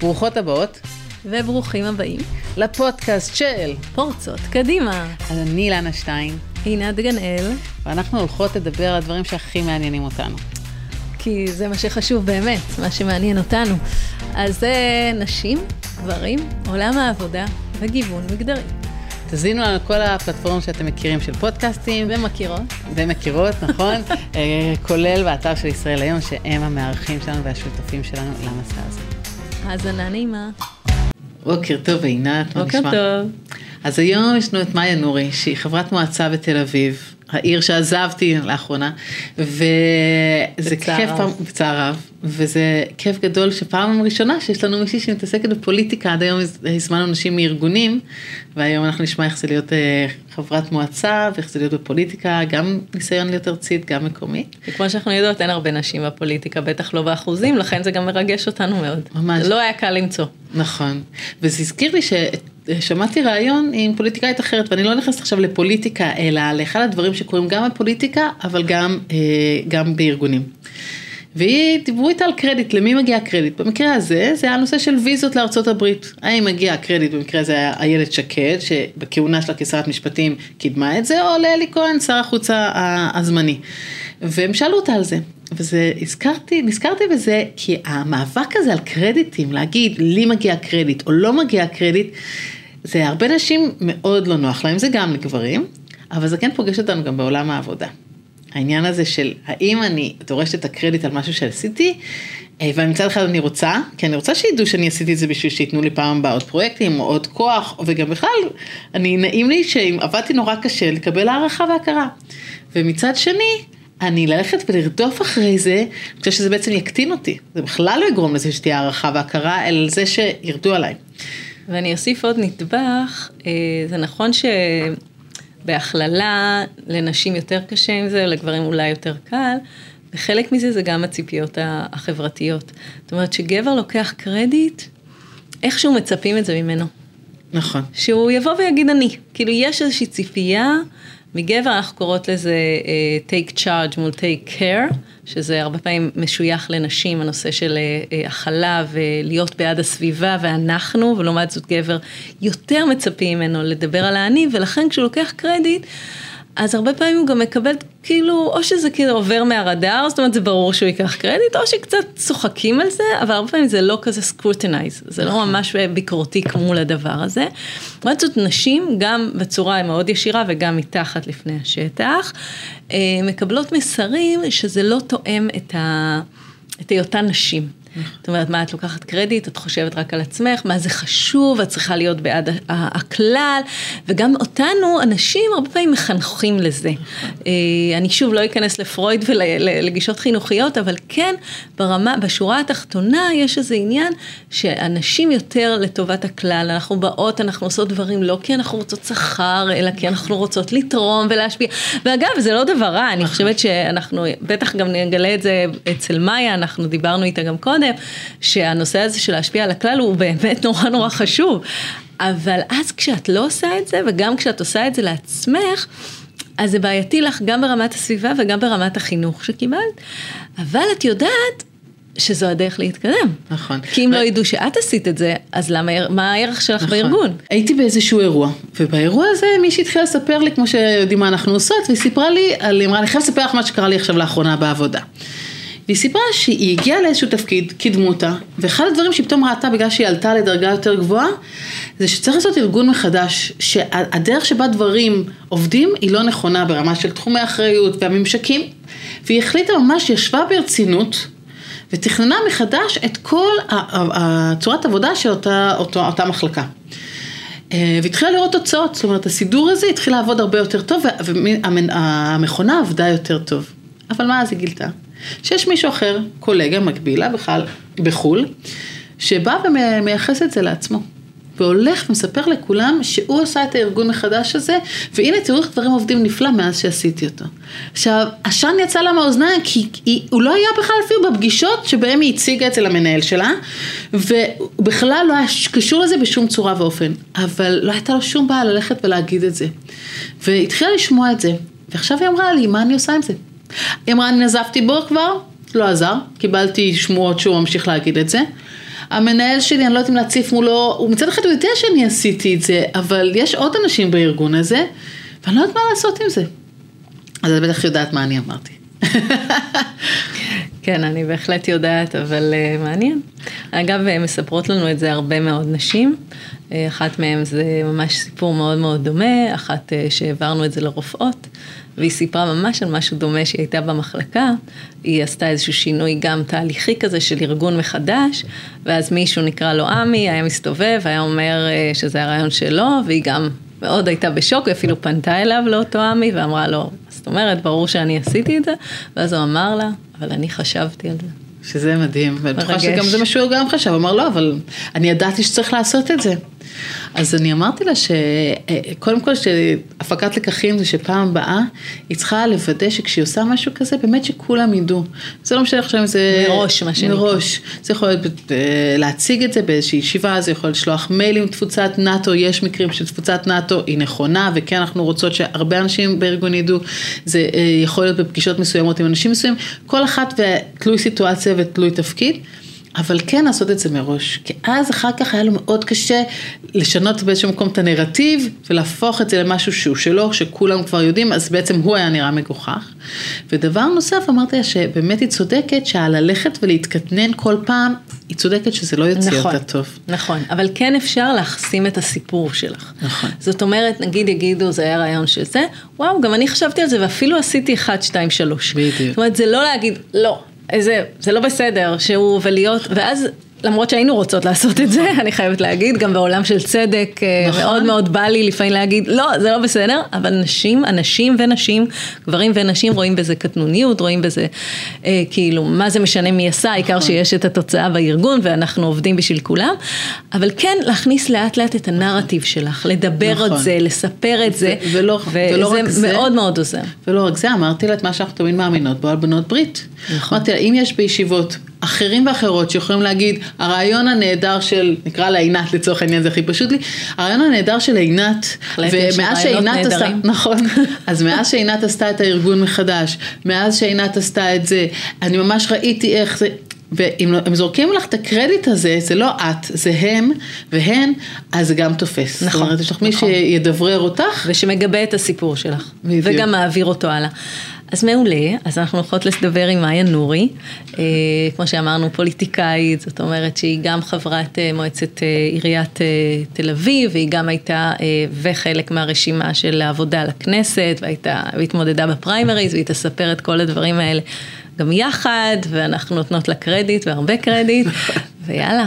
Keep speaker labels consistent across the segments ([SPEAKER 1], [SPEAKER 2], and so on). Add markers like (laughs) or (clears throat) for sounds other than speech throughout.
[SPEAKER 1] ברוכות הבאות
[SPEAKER 2] וברוכים הבאים
[SPEAKER 1] לפודקאסט של
[SPEAKER 2] פורצות קדימה.
[SPEAKER 1] אז אני אילנה שטיין,
[SPEAKER 2] עינת גנאל,
[SPEAKER 1] ואנחנו הולכות לדבר על הדברים שהכי מעניינים אותנו.
[SPEAKER 2] כי זה מה שחשוב באמת, מה שמעניין אותנו. אז זה נשים, גברים, עולם העבודה וגיוון מגדרי.
[SPEAKER 1] תזינו על כל הפלטפורמות שאתם מכירים של פודקאסטים.
[SPEAKER 2] ומכירות.
[SPEAKER 1] ומכירות, נכון? (laughs) אה, כולל באתר של ישראל היום, שהם המארחים שלנו והשותפים שלנו למסע הזה.
[SPEAKER 2] האזנה נעימה.
[SPEAKER 1] בוקר טוב עינת, מה נשמע?
[SPEAKER 2] בוקר טוב.
[SPEAKER 1] אז היום יש לנו את מאיה נורי, שהיא חברת מועצה בתל אביב, העיר שעזבתי לאחרונה, וזה כיף. פעם, בצער רב, וזה כיף גדול שפעם ראשונה שיש לנו מישהי שמתעסקת בפוליטיקה, עד היום הזמנו נשים מארגונים, והיום אנחנו נשמע איך זה להיות אה, חברת מועצה, ואיך זה להיות בפוליטיקה, גם ניסיון להיות ארצית, גם מקומית.
[SPEAKER 2] וכמו שאנחנו יודעות, אין הרבה נשים בפוליטיקה, בטח לא באחוזים, לכן זה גם מרגש אותנו מאוד.
[SPEAKER 1] ממש.
[SPEAKER 2] לא היה קל למצוא.
[SPEAKER 1] נכון, וזה הזכיר לי ששמעתי ראיון עם פוליטיקאית אחרת, ואני לא נכנסת עכשיו לפוליטיקה, אלא לאחד הדברים שקורים גם בפוליטיקה, אבל גם, אה, גם בארגונים. והיא, דיברו איתה על קרדיט, למי מגיע קרדיט? במקרה הזה, זה היה הנושא של ויזות לארצות הברית. האם מגיע הקרדיט, במקרה הזה היה איילת שקד, שבכהונה שלה כשרת משפטים קידמה את זה, או לאלי כהן, שר החוץ הזמני. והם שאלו אותה על זה. וזה, הזכרתי, נזכרתי בזה, כי המאבק הזה על קרדיטים, להגיד לי מגיע קרדיט או לא מגיע קרדיט, זה הרבה נשים מאוד לא נוח להם, זה גם לגברים, אבל זה כן פוגש אותנו גם בעולם העבודה. העניין הזה של האם אני דורשת את הקרדיט על משהו שעשיתי, אה, ומצד אחד אני רוצה, כי אני רוצה שידעו שאני עשיתי את זה בשביל שייתנו לי פעם הבאה עוד פרויקטים או עוד כוח, וגם בכלל, אני נעים לי שאם עבדתי נורא קשה לקבל הערכה והכרה. ומצד שני, אני ללכת ולרדוף אחרי זה, אני חושבת שזה בעצם יקטין אותי. זה בכלל לא יגרום לזה שתהיה הערכה והכרה, אלא לזה שירדו עליי.
[SPEAKER 2] ואני אוסיף עוד נדבך, אה, זה נכון שבהכללה לנשים יותר קשה עם זה, לגברים אולי יותר קל, וחלק מזה זה גם הציפיות החברתיות. זאת אומרת שגבר לוקח קרדיט, איכשהו מצפים את זה ממנו.
[SPEAKER 1] נכון.
[SPEAKER 2] שהוא יבוא ויגיד אני. כאילו יש איזושהי ציפייה מגבר, אנחנו קוראות לזה uh, take charge מול take care, שזה הרבה פעמים משוייך לנשים, הנושא של uh, uh, הכלה ולהיות בעד הסביבה ואנחנו, ולעומת זאת גבר יותר מצפים ממנו לדבר על האני, ולכן כשהוא לוקח קרדיט, אז הרבה פעמים הוא גם מקבל כאילו, או שזה כאילו עובר מהרדאר, זאת אומרת זה ברור שהוא ייקח קרדיט, או שקצת צוחקים על זה, אבל הרבה פעמים זה לא כזה scrutinized, זה לא ממש ביקורתי מול הדבר הזה. לעומת זאת נשים, גם בצורה מאוד ישירה וגם מתחת לפני השטח, אה, מקבלות מסרים שזה לא תואם את, ה... את היותן נשים. זאת אומרת, מה את לוקחת קרדיט, את חושבת רק על עצמך, מה זה חשוב, את צריכה להיות בעד הכלל, וגם אותנו, אנשים הרבה פעמים מחנכים לזה. אה, אני שוב לא אכנס לפרויד ולגישות חינוכיות, אבל כן, ברמה, בשורה התחתונה יש איזה עניין שאנשים יותר לטובת הכלל, אנחנו באות, אנחנו עושות דברים לא כי אנחנו רוצות שכר, אלא כי אנחנו רוצות לתרום ולהשפיע. ואגב, זה לא דבר רע, אני חושבת שאנחנו, בטח גם נגלה את זה אצל מאיה, אנחנו דיברנו איתה גם קודם, שהנושא הזה של להשפיע על הכלל הוא באמת נורא נורא חשוב. אבל אז כשאת לא עושה את זה, וגם כשאת עושה את זה לעצמך, אז זה בעייתי לך גם ברמת הסביבה וגם ברמת החינוך שקיבלת. אבל את יודעת שזו הדרך להתקדם.
[SPEAKER 1] נכון.
[SPEAKER 2] כי אם
[SPEAKER 1] ו-
[SPEAKER 2] לא ידעו שאת עשית את זה, אז למה, מה הערך שלך
[SPEAKER 1] נכון.
[SPEAKER 2] בארגון?
[SPEAKER 1] הייתי באיזשהו אירוע, ובאירוע הזה מישהי התחילה לספר לי, כמו שיודעים מה אנחנו עושות, והיא סיפרה לי, על- היא אמרה, אני חייבת לספר לך מה שקרה לי עכשיו לאחרונה בעבודה. והיא סיפרה שהיא הגיעה לאיזשהו תפקיד, קידמו אותה, ואחד הדברים שהיא פתאום ראתה בגלל שהיא עלתה לדרגה יותר גבוהה, זה שצריך לעשות ארגון מחדש, שהדרך שבה דברים עובדים היא לא נכונה ברמה של תחומי אחריות והממשקים, והיא החליטה ממש, ישבה ברצינות, ותכננה מחדש את כל הצורת עבודה של אותה, אותה, אותה מחלקה. אה, והתחילה לראות תוצאות, זאת אומרת הסידור הזה התחיל לעבוד הרבה יותר טוב והמכונה עבדה יותר טוב. אבל מה אז היא גילתה? שיש מישהו אחר, קולגה מקבילה בכלל, בחו"ל, שבא ומייחס את זה לעצמו. והולך ומספר לכולם שהוא עשה את הארגון מחדש הזה, והנה תראו איך דברים עובדים נפלא מאז שעשיתי אותו. עכשיו, עשן יצא לה מהאוזניים, כי היא, הוא לא היה בכלל אפילו בפגישות שבהם היא הציגה אצל המנהל שלה, והוא בכלל לא היה קשור לזה בשום צורה ואופן, אבל לא הייתה לו שום בעיה ללכת ולהגיד את זה. והתחילה לשמוע את זה, ועכשיו היא אמרה לי, מה אני עושה עם זה? היא אמרה, נזפתי בו כבר, לא עזר, קיבלתי שמועות שהוא ממשיך להגיד את זה. המנהל שלי, אני לא יודעת אם להציף מולו, הוא מצד אחד הוא יודע שאני עשיתי את זה, אבל יש עוד אנשים בארגון הזה, ואני לא יודעת מה לעשות עם זה. אז את בטח יודעת מה אני אמרתי. (laughs)
[SPEAKER 2] כן, אני בהחלט יודעת, אבל uh, מעניין. אגב, uh, מספרות לנו את זה הרבה מאוד נשים. Uh, אחת מהן זה ממש סיפור מאוד מאוד דומה, אחת uh, שהעברנו את זה לרופאות, והיא סיפרה ממש על משהו דומה שהיא הייתה במחלקה. היא עשתה איזשהו שינוי גם תהליכי כזה של ארגון מחדש, ואז מישהו נקרא לו עמי, היה מסתובב, היה אומר uh, שזה הרעיון שלו, והיא גם מאוד הייתה בשוק, היא אפילו פנתה אליו לאותו עמי ואמרה לו, זאת אומרת, ברור שאני עשיתי את זה, ואז הוא אמר לה, אבל אני חשבתי על זה.
[SPEAKER 1] שזה מדהים, ואני בטוחה שגם זה מה שהוא גם חשב, אמר לא, אבל אני ידעתי שצריך לעשות את זה. אז אני אמרתי לה שקודם כל שהפקת לקחים זה שפעם הבאה היא צריכה לוודא שכשהיא עושה משהו כזה, באמת שכולם ידעו. זה לא משנה עכשיו אם זה...
[SPEAKER 2] מראש, מה שנקרא.
[SPEAKER 1] מראש. זה יכול להיות אה, להציג את זה באיזושהי ישיבה, זה יכול לשלוח מיילים תפוצת נאט"ו, יש מקרים שתפוצת נאט"ו היא נכונה, וכן אנחנו רוצות שהרבה אנשים בארגון ידעו, זה אה, יכול להיות בפגישות מסוימות עם אנשים מסוימים, כל אחת ותלוי סיטואציה ותלוי תפקיד. אבל כן לעשות את זה מראש, כי אז אחר כך היה לו מאוד קשה לשנות באיזשהו מקום את הנרטיב ולהפוך את זה למשהו שהוא שלו, שכולם כבר יודעים, אז בעצם הוא היה נראה מגוחך. ודבר נוסף, אמרתי לה שבאמת היא צודקת שעל ללכת ולהתקטנן כל פעם, היא צודקת שזה לא יוציא
[SPEAKER 2] נכון,
[SPEAKER 1] אותה טוב.
[SPEAKER 2] נכון, אבל כן אפשר להחסים את הסיפור שלך.
[SPEAKER 1] נכון.
[SPEAKER 2] זאת אומרת, נגיד יגידו, זה היה רעיון של זה, וואו, גם אני חשבתי על זה ואפילו עשיתי 1, 2, 3.
[SPEAKER 1] בדיוק.
[SPEAKER 2] זאת אומרת, זה לא להגיד, לא, זה, זה לא בסדר, שהוא ולהיות, ואז למרות שהיינו רוצות לעשות את זה, אני חייבת להגיד, גם בעולם של צדק, אה,
[SPEAKER 1] נכון.
[SPEAKER 2] מאוד מאוד בא לי לפעמים להגיד, לא, זה לא בסדר, אבל נשים, אנשים ונשים, גברים ונשים רואים בזה קטנוניות, רואים בזה, אה, כאילו, מה זה משנה מי עשה, העיקר
[SPEAKER 1] נכון.
[SPEAKER 2] שיש את התוצאה בארגון ואנחנו עובדים בשביל כולם, אבל כן להכניס לאט לאט את הנרטיב שלך, לדבר
[SPEAKER 1] נכון.
[SPEAKER 2] את זה, לספר את זה,
[SPEAKER 1] ו- ולא- ולא רק
[SPEAKER 2] וזה
[SPEAKER 1] זה.
[SPEAKER 2] מאוד מאוד עוזר.
[SPEAKER 1] ולא רק זה, אמרתי לה את מה שאנחנו תמיד מאמינות בו על בנות ברית.
[SPEAKER 2] נכון.
[SPEAKER 1] אמרתי לה, אם יש בישיבות אחרים ואחרות שיכולים להגיד, הרעיון הנהדר של, נקרא לה עינת לצורך העניין, זה הכי פשוט לי, הרעיון הנהדר של עינת, ומאז שעינת עשתה. נכון, (laughs) אז מאז שעינת עשתה את הארגון מחדש, מאז שעינת עשתה את זה, אני ממש ראיתי איך זה... ואם הם זורקים לך את הקרדיט הזה, זה לא את, זה הם והן, אז זה גם תופס.
[SPEAKER 2] נכון,
[SPEAKER 1] זאת אומרת, יש לך מי
[SPEAKER 2] נכון.
[SPEAKER 1] שידברר אותך.
[SPEAKER 2] ושמגבה את הסיפור שלך,
[SPEAKER 1] בדיוק.
[SPEAKER 2] וגם מעביר אותו הלאה. אז מעולה, אז אנחנו הולכות לדבר עם מאיה נורי, אה, כמו שאמרנו פוליטיקאית, זאת אומרת שהיא גם חברת אה, מועצת אה, עיריית אה, תל אביב, והיא גם הייתה אה, וחלק מהרשימה של העבודה לכנסת, והייתה, והתמודדה בפריימריז, והיא תספר את כל הדברים האלה גם יחד, ואנחנו נותנות לה קרדיט והרבה קרדיט, (laughs) ויאללה,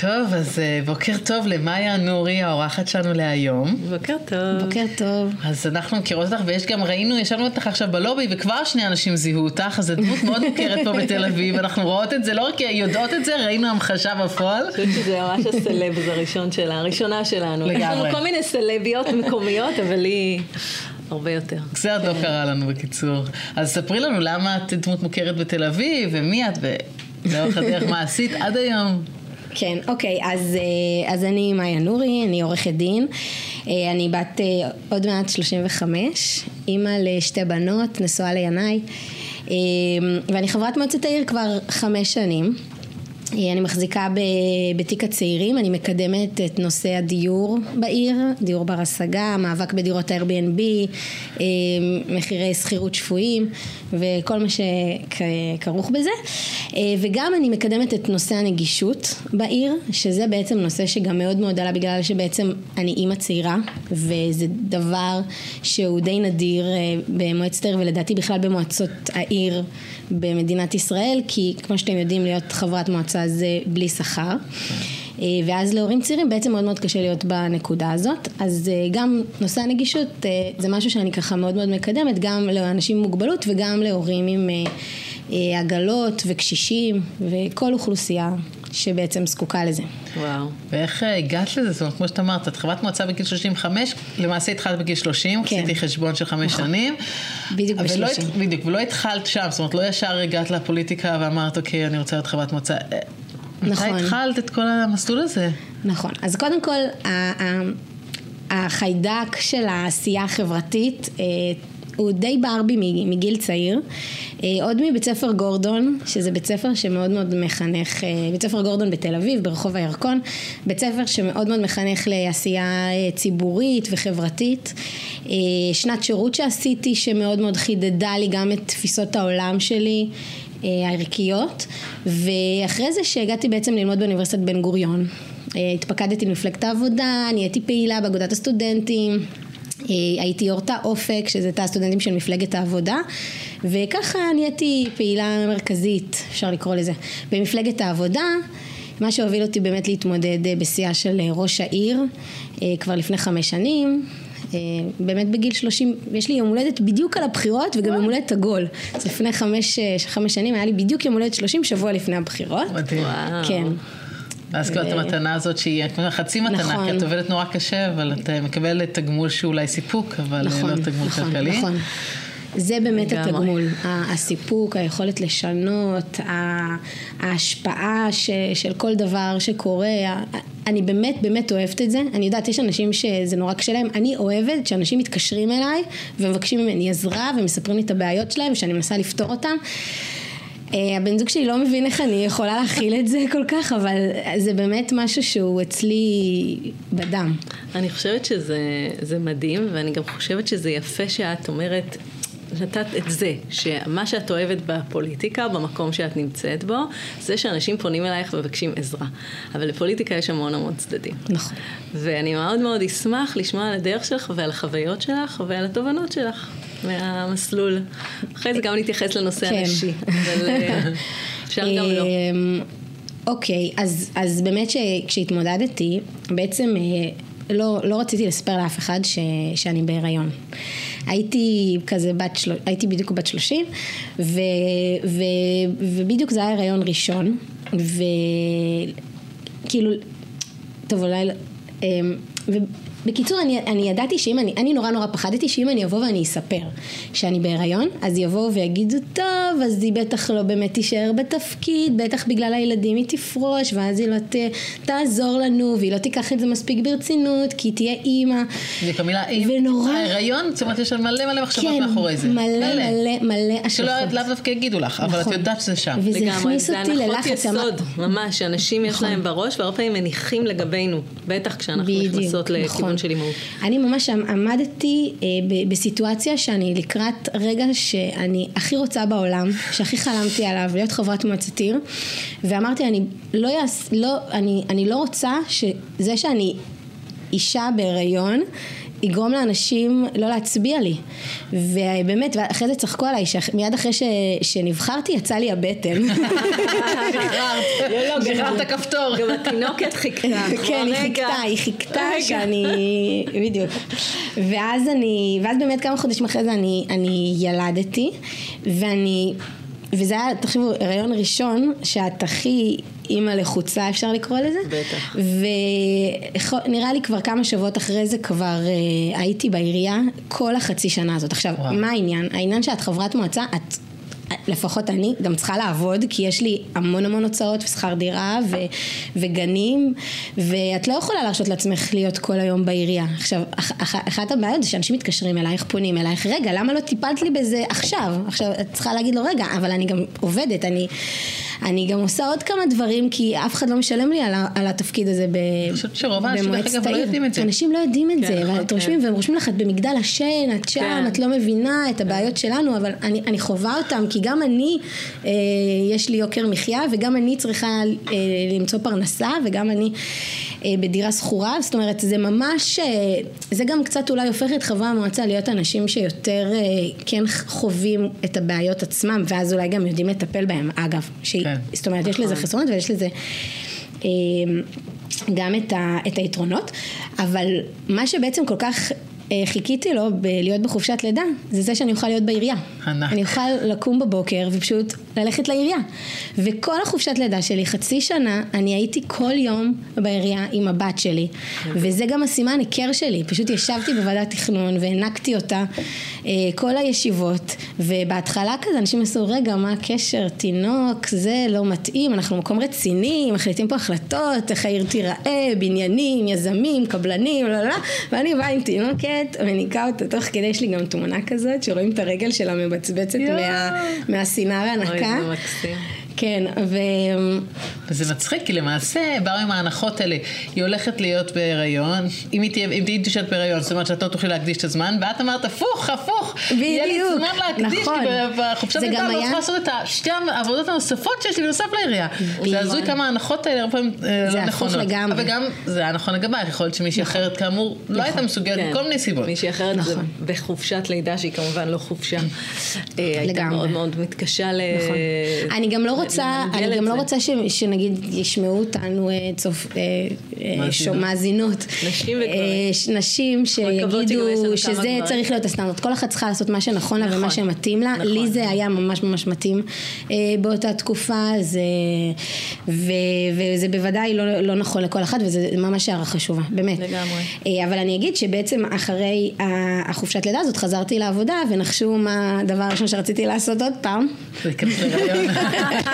[SPEAKER 1] טוב, אז אה, בוקר טוב למאיה נורי, האורחת שלנו להיום.
[SPEAKER 2] בוקר טוב.
[SPEAKER 3] בוקר טוב.
[SPEAKER 1] אז אנחנו מכירות אותך, ויש גם, ראינו, ישבנו אותך עכשיו בלובי, וכבר שני אנשים זיהו אותך, אז זו דמות מאוד מוכרת פה בתל אביב, אנחנו רואות את זה, לא רק יודעות את זה, ראינו המחשה בפועל.
[SPEAKER 2] אני חושבת שזה ממש הסלבס הראשון שלה, הראשונה שלנו. יש
[SPEAKER 1] לגמרי.
[SPEAKER 2] לנו כל מיני סלביות מקומיות, אבל היא הרבה יותר.
[SPEAKER 1] זה עוד לא קרה לנו בקיצור. אז ספרי לנו למה את דמות מוכרת בתל אביב, ומי את, ולאורך הדרך מה עשית עד היום.
[SPEAKER 3] כן, אוקיי, אז, אה, אז אני מאיה נורי, אני עורכת דין. אה, אני בת אה, עוד מעט 35, אימא לשתי בנות, נשואה לינאי, ואני חברת מועצת העיר כבר חמש שנים. אה, אני מחזיקה בתיק הצעירים, אני מקדמת את נושא הדיור בעיר, דיור בר השגה, מאבק בדירות ה-Airbnb, אה, מחירי שכירות שפויים וכל מה שכרוך בזה. אה, וגם אני מקדמת את נושא הנגישות בעיר, שזה בעצם נושא שגם מאוד מאוד עלה בגלל שבעצם אני אימא צעירה, וזה דבר שהוא די נדיר במועצת העיר ולדעתי בכלל במועצות העיר במדינת ישראל, כי כמו שאתם יודעים להיות חברת מועצה זה בלי שכר. אה, ואז להורים צעירים בעצם מאוד מאוד קשה להיות בנקודה הזאת. אז אה, גם נושא הנגישות אה, זה משהו שאני ככה מאוד מאוד מקדמת, גם לאנשים עם מוגבלות וגם להורים עם עגלות וקשישים וכל אוכלוסייה שבעצם זקוקה לזה.
[SPEAKER 2] וואו.
[SPEAKER 1] ואיך אה, הגעת לזה? זאת אומרת, כמו שאת אמרת, את חברת מועצה בגיל 35, למעשה התחלת בגיל 30,
[SPEAKER 3] כן.
[SPEAKER 1] עשיתי חשבון של חמש שנים.
[SPEAKER 3] בדיוק
[SPEAKER 1] אבל לא
[SPEAKER 3] ב-30.
[SPEAKER 1] הת- בדיוק, ולא התחלת שם, זאת אומרת, לא ישר הגעת לפוליטיקה ואמרת, אוקיי, אני רוצה להיות חברת מועצה. אה,
[SPEAKER 3] נכון.
[SPEAKER 1] מתי התחלת את כל המסלול הזה?
[SPEAKER 3] נכון. אז קודם כל, החיידק של העשייה החברתית אה, הוא די ברבי מגיל צעיר. אה, עוד מבית ספר גורדון, שזה בית ספר שמאוד מאוד מחנך, אה, בית ספר גורדון בתל אביב, ברחוב הירקון, בית ספר שמאוד מאוד מחנך לעשייה ציבורית וחברתית. שנת שירות שעשיתי שמאוד מאוד חידדה לי גם את תפיסות העולם שלי. הערכיות ואחרי זה שהגעתי בעצם ללמוד באוניברסיטת בן גוריון התפקדתי למפלגת העבודה, נהייתי פעילה באגודת הסטודנטים אה, הייתי יו"ר תא אופק, שזה תא הסטודנטים של מפלגת העבודה, וככה נהייתי פעילה מרכזית, אפשר לקרוא לזה, במפלגת העבודה. מה שהוביל אותי באמת להתמודד אה, בשיאה של אה, ראש העיר כבר לפני חמש שנים. באמת בגיל שלושים, יש לי יום הולדת בדיוק על הבחירות וגם יום הולדת עגול. אז לפני חמש, חמש שנים היה לי בדיוק יום הולדת שלושים שבוע לפני הבחירות.
[SPEAKER 1] מדהים.
[SPEAKER 3] כן.
[SPEAKER 1] ואז קיבלת את המתנה הזאת שהיא חצי מתנה, נכון. כי את עובדת נורא קשה, אבל את מקבלת תגמול שהוא אולי סיפוק, אבל נכון, לא תגמול נכון, כלכלי. נכון.
[SPEAKER 3] זה באמת התגמול, הסיפוק, היכולת לשנות, ההשפעה של כל דבר שקורה, אני באמת באמת אוהבת את זה, אני יודעת יש אנשים שזה נורא קשה להם, אני אוהבת שאנשים מתקשרים אליי ומבקשים ממני עזרה ומספרים לי את הבעיות שלהם ושאני מנסה לפתור אותם אה, הבן זוג שלי לא מבין איך אני יכולה להכיל את זה כל כך, אבל זה באמת משהו שהוא אצלי בדם.
[SPEAKER 2] אני חושבת שזה מדהים, ואני גם חושבת שזה יפה שאת אומרת, נתת את זה, שמה שאת אוהבת בפוליטיקה, במקום שאת נמצאת בו, זה שאנשים פונים אלייך ומבקשים עזרה. אבל לפוליטיקה יש המון המון צדדים.
[SPEAKER 3] נכון.
[SPEAKER 2] ואני מאוד מאוד אשמח לשמוע על הדרך שלך ועל החוויות שלך ועל התובנות שלך. מהמסלול. אחרי זה גם נתייחס לנושא כן. הנשי, אבל אה, אפשר גם לא. אמ,
[SPEAKER 3] אוקיי, אז, אז באמת שכשהתמודדתי, בעצם אה, לא, לא רציתי לספר לאף אחד ש, שאני בהיריון. הייתי כזה בת, של... הייתי בדיוק בת שלושים, ו, ו, ובדיוק זה היה הריון ראשון, וכאילו, טוב אולי, אמ, בקיצור, אני, אני ידעתי שאם אני, אני נורא נורא פחדתי שאם אני אבוא ואני אספר שאני בהיריון, אז יבואו ויגידו, טוב, אז היא בטח לא באמת תישאר בתפקיד, בטח בגלל הילדים היא תפרוש, ואז היא לא ת, תעזור לנו, והיא לא תיקח את זה מספיק ברצינות, כי היא תהיה אימא.
[SPEAKER 1] בדיוק המילה אימא. ונורא... ההיריון, זאת אומרת, יש מלא מלא מחשבות כן, מאחורי זה.
[SPEAKER 3] מלא מלא מלא, מלא השלכות.
[SPEAKER 1] שלא לאו דווקא יגידו לך, נכון. אבל את נכון. יודעת שזה שם.
[SPEAKER 3] וזה הכניס אותי ללחץ.
[SPEAKER 2] זה הנחות יסוד, ממש, שאנשים יש נכון. להם בראש, והרבה פעמים מניחים לגבינו, בטח כשאנחנו נכנסות לכיוון נכון. של אימהות.
[SPEAKER 3] אני ממש עמדתי אה, בסיטואציה שאני לקראת רגע שאני הכי רוצה בעולם, שהכי חלמתי עליו, להיות חברת מועצת עיר, ואמרתי, אני לא, יעש, לא, אני, אני לא רוצה שזה שאני אישה בהיריון, יגרום לאנשים לא להצביע לי. ובאמת, ואחרי זה צחקו עליי, שמיד אחרי ש, שנבחרתי יצא לי הבטן. (laughs)
[SPEAKER 1] שחררת הכפתור.
[SPEAKER 2] גם התינוקת חיכתה. (laughs) (laughs)
[SPEAKER 3] כן, היא חיכתה, היא חיכתה שאני... בדיוק. ואז אני, ואז באמת כמה חודשים אחרי זה אני, אני ילדתי, ואני... וזה היה, תחשבו, הריון ראשון שאת הכי אימא לחוצה אפשר לקרוא לזה.
[SPEAKER 2] בטח.
[SPEAKER 3] ונראה לי כבר כמה שבועות אחרי זה כבר uh, הייתי בעירייה כל החצי שנה הזאת. עכשיו, וואו. מה העניין? העניין שאת חברת מועצה, את לפחות אני, גם צריכה לעבוד, כי יש לי המון המון הוצאות ושכר דירה ו, וגנים, ואת לא יכולה להרשות לעצמך להיות כל היום בעירייה. עכשיו, אח, אח, אחת הבעיות זה שאנשים מתקשרים אלייך, פונים אלייך, רגע, למה לא טיפלת לי בזה עכשיו? עכשיו, את צריכה להגיד לו, רגע, אבל אני גם עובדת, אני, אני גם עושה עוד כמה דברים, כי אף אחד לא משלם לי על, על התפקיד הזה
[SPEAKER 1] במועצת העיר. לא
[SPEAKER 3] אנשים לא יודעים את זה, נכון, ואת רושמים, והם רושמים לך, את במגדל השן, את שם, כן. את לא מבינה את הבעיות שלנו, אבל אני, אני חווה אותם, כי גם אני, אה, יש לי יוקר מחיה וגם אני צריכה אה, למצוא פרנסה וגם אני אה, בדירה שכורה, זאת אומרת זה ממש, אה, זה גם קצת אולי הופך את חברי המועצה להיות אנשים שיותר אה, כן חווים את הבעיות עצמם ואז אולי גם יודעים לטפל בהם, אגב, ש... כן. זאת אומרת יש לזה נכון. חסרונות ויש לזה אה, גם את, ה, את היתרונות, אבל מה שבעצם כל כך חיכיתי לו בלהיות בחופשת לידה, זה זה שאני אוכל להיות בעירייה.
[SPEAKER 1] ענק.
[SPEAKER 3] אני אוכל לקום בבוקר ופשוט ללכת לעירייה. וכל החופשת לידה שלי, חצי שנה, אני הייתי כל יום בעירייה עם הבת שלי. וזה גם הסימן היכר שלי, פשוט ישבתי בוועדת תכנון והענקתי אותה אה, כל הישיבות, ובהתחלה כזה אנשים עשו, רגע, מה הקשר, תינוק, זה לא מתאים, אנחנו מקום רציני, מחליטים פה החלטות, איך העיר תיראה, בניינים, יזמים, קבלנים, לא, לא, לא, ואני באה עם תינוקת. באמת מניקה אותו, תוך כדי יש לי גם תמונה כזאת, שרואים את הרגל שלה מבצבצת מה, מהסינר ההנקה.
[SPEAKER 2] אוי, זה מקסים.
[SPEAKER 3] כן, ו...
[SPEAKER 1] וזה מצחיק, כי למעשה באו עם ההנחות האלה, היא הולכת להיות בהיריון, אם היא תהיה, אם תהיי תשעת בהיריון, זאת אומרת שאת לא תוכלי להקדיש את הזמן, ואת אמרת הפוך, הפוך, יהיה לי
[SPEAKER 3] בדיוק,
[SPEAKER 1] זמן להקדיש,
[SPEAKER 3] נכון.
[SPEAKER 1] כי בחופשת
[SPEAKER 3] זה
[SPEAKER 1] לידה
[SPEAKER 3] גם
[SPEAKER 1] לא צריכה לעשות את שתי העבודות הנוספות שיש לי בנוסף לעירייה. זה הזוי כמה ההנחות האלה הרבה פעמים אה,
[SPEAKER 3] זה
[SPEAKER 1] לא
[SPEAKER 3] הפוך
[SPEAKER 1] נכונות.
[SPEAKER 3] לגמרי.
[SPEAKER 1] אבל גם זה היה נכון לגבייך, יכול להיות שמישהי אחרת כאמור לא הייתה מסוגלת
[SPEAKER 2] כן.
[SPEAKER 1] מכל מיני סיבות.
[SPEAKER 2] מישהי אחרת זה
[SPEAKER 3] נכון.
[SPEAKER 2] בחופשת לידה, שהיא כמובן לא חופשה. אה, הייתה
[SPEAKER 3] לגמרי.
[SPEAKER 2] מאוד מאוד מתקשה ל...
[SPEAKER 3] נכון. אני גם לא רוצה, אני גם לא. רוצה ש, שנגיד ישמעו אותנו אה, צופ, אה, אה,
[SPEAKER 1] מאזינות.
[SPEAKER 2] נשים וגברים.
[SPEAKER 3] נשים שיגידו שזה. צריך להיות הסטנדרט. כל אחת צריכה לעשות מה שנכון לה
[SPEAKER 2] נכון.
[SPEAKER 3] ומה שמתאים לה.
[SPEAKER 2] נכון.
[SPEAKER 3] לי זה היה ממש ממש מתאים באותה תקופה, זה, ו, וזה בוודאי לא, לא נכון לכל אחת, וזה ממש הערה חשובה, באמת.
[SPEAKER 2] לגמרי.
[SPEAKER 3] אבל אני אגיד שבעצם אחרי החופשת לידה הזאת חזרתי לעבודה, ונחשו מה הדבר הראשון שרציתי לעשות עוד פעם.
[SPEAKER 1] להיכנס להיריון. (laughs)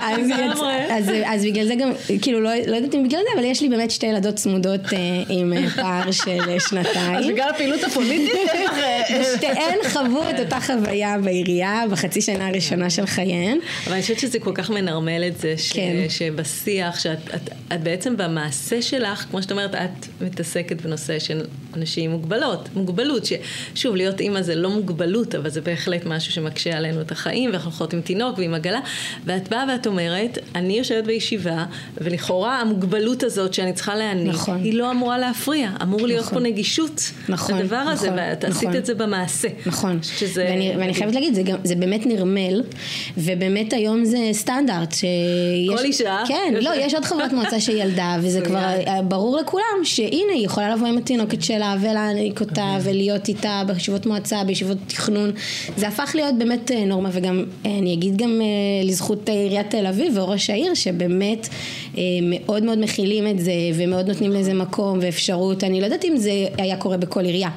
[SPEAKER 3] אז. אז, אז בגלל זה גם, כאילו לא, לא יודעת אם בגלל זה, אבל יש לי באמת שתי ילדות צמודות אה, עם אה, פער של אה,
[SPEAKER 1] אז
[SPEAKER 3] שנתיים.
[SPEAKER 1] בגלל הפעילות הפוליטית, יש לך... (laughs)
[SPEAKER 3] ושתיהן חוו את אותה חוויה בעירייה בחצי שנה הראשונה של חייהן.
[SPEAKER 2] אבל אני חושבת שזה כל כך מנרמל את זה, ש...
[SPEAKER 3] כן.
[SPEAKER 2] שבשיח, שאת את, את בעצם במעשה שלך, כמו שאת אומרת, את מתעסקת בנושא של אנשים עם מוגבלות, מוגבלות, ששוב, להיות אימא זה לא מוגבלות, אבל זה בהחלט משהו שמקשה עלינו את החיים, ואנחנו הולכות עם תינוק ועם עגלה, ואת באה ואת אומרת, אני יושבת בישיבה, ולכאורה המוגבלות הזאת שאני צריכה להעניק,
[SPEAKER 3] נכון.
[SPEAKER 2] היא לא אמורה להפריע, אמור להיות
[SPEAKER 3] נכון.
[SPEAKER 2] פה נגישות
[SPEAKER 3] נכון,
[SPEAKER 2] לדבר הזה,
[SPEAKER 3] נכון,
[SPEAKER 2] ואת
[SPEAKER 3] נכון.
[SPEAKER 2] עשית את זה במעשה.
[SPEAKER 3] נכון,
[SPEAKER 2] שזה...
[SPEAKER 3] ואני, ואני חייבת להגיד, זה, גם, זה באמת נרמל, ובאמת היום זה סטנדרט. שיש,
[SPEAKER 2] כל אישה.
[SPEAKER 3] כן, לא, יש עוד חברת מועצה שילדה, וזה (laughs) כבר ברור לכולם, שהנה, היא יכולה לבוא עם התינוקת שלה, ולהעניק אותה, ולהיות איתה בישיבות מועצה, בישיבות תכנון. זה הפך להיות באמת אה, נורמה, וגם, אה, אני אגיד גם אה, לזכות עיריית תל אביב וראש העיר, שבאמת מאוד מאוד מכילים את זה, ומאוד נותנים לזה מקום ואפשרות. אני לא יודעת אם זה היה קורה בכל עירייה,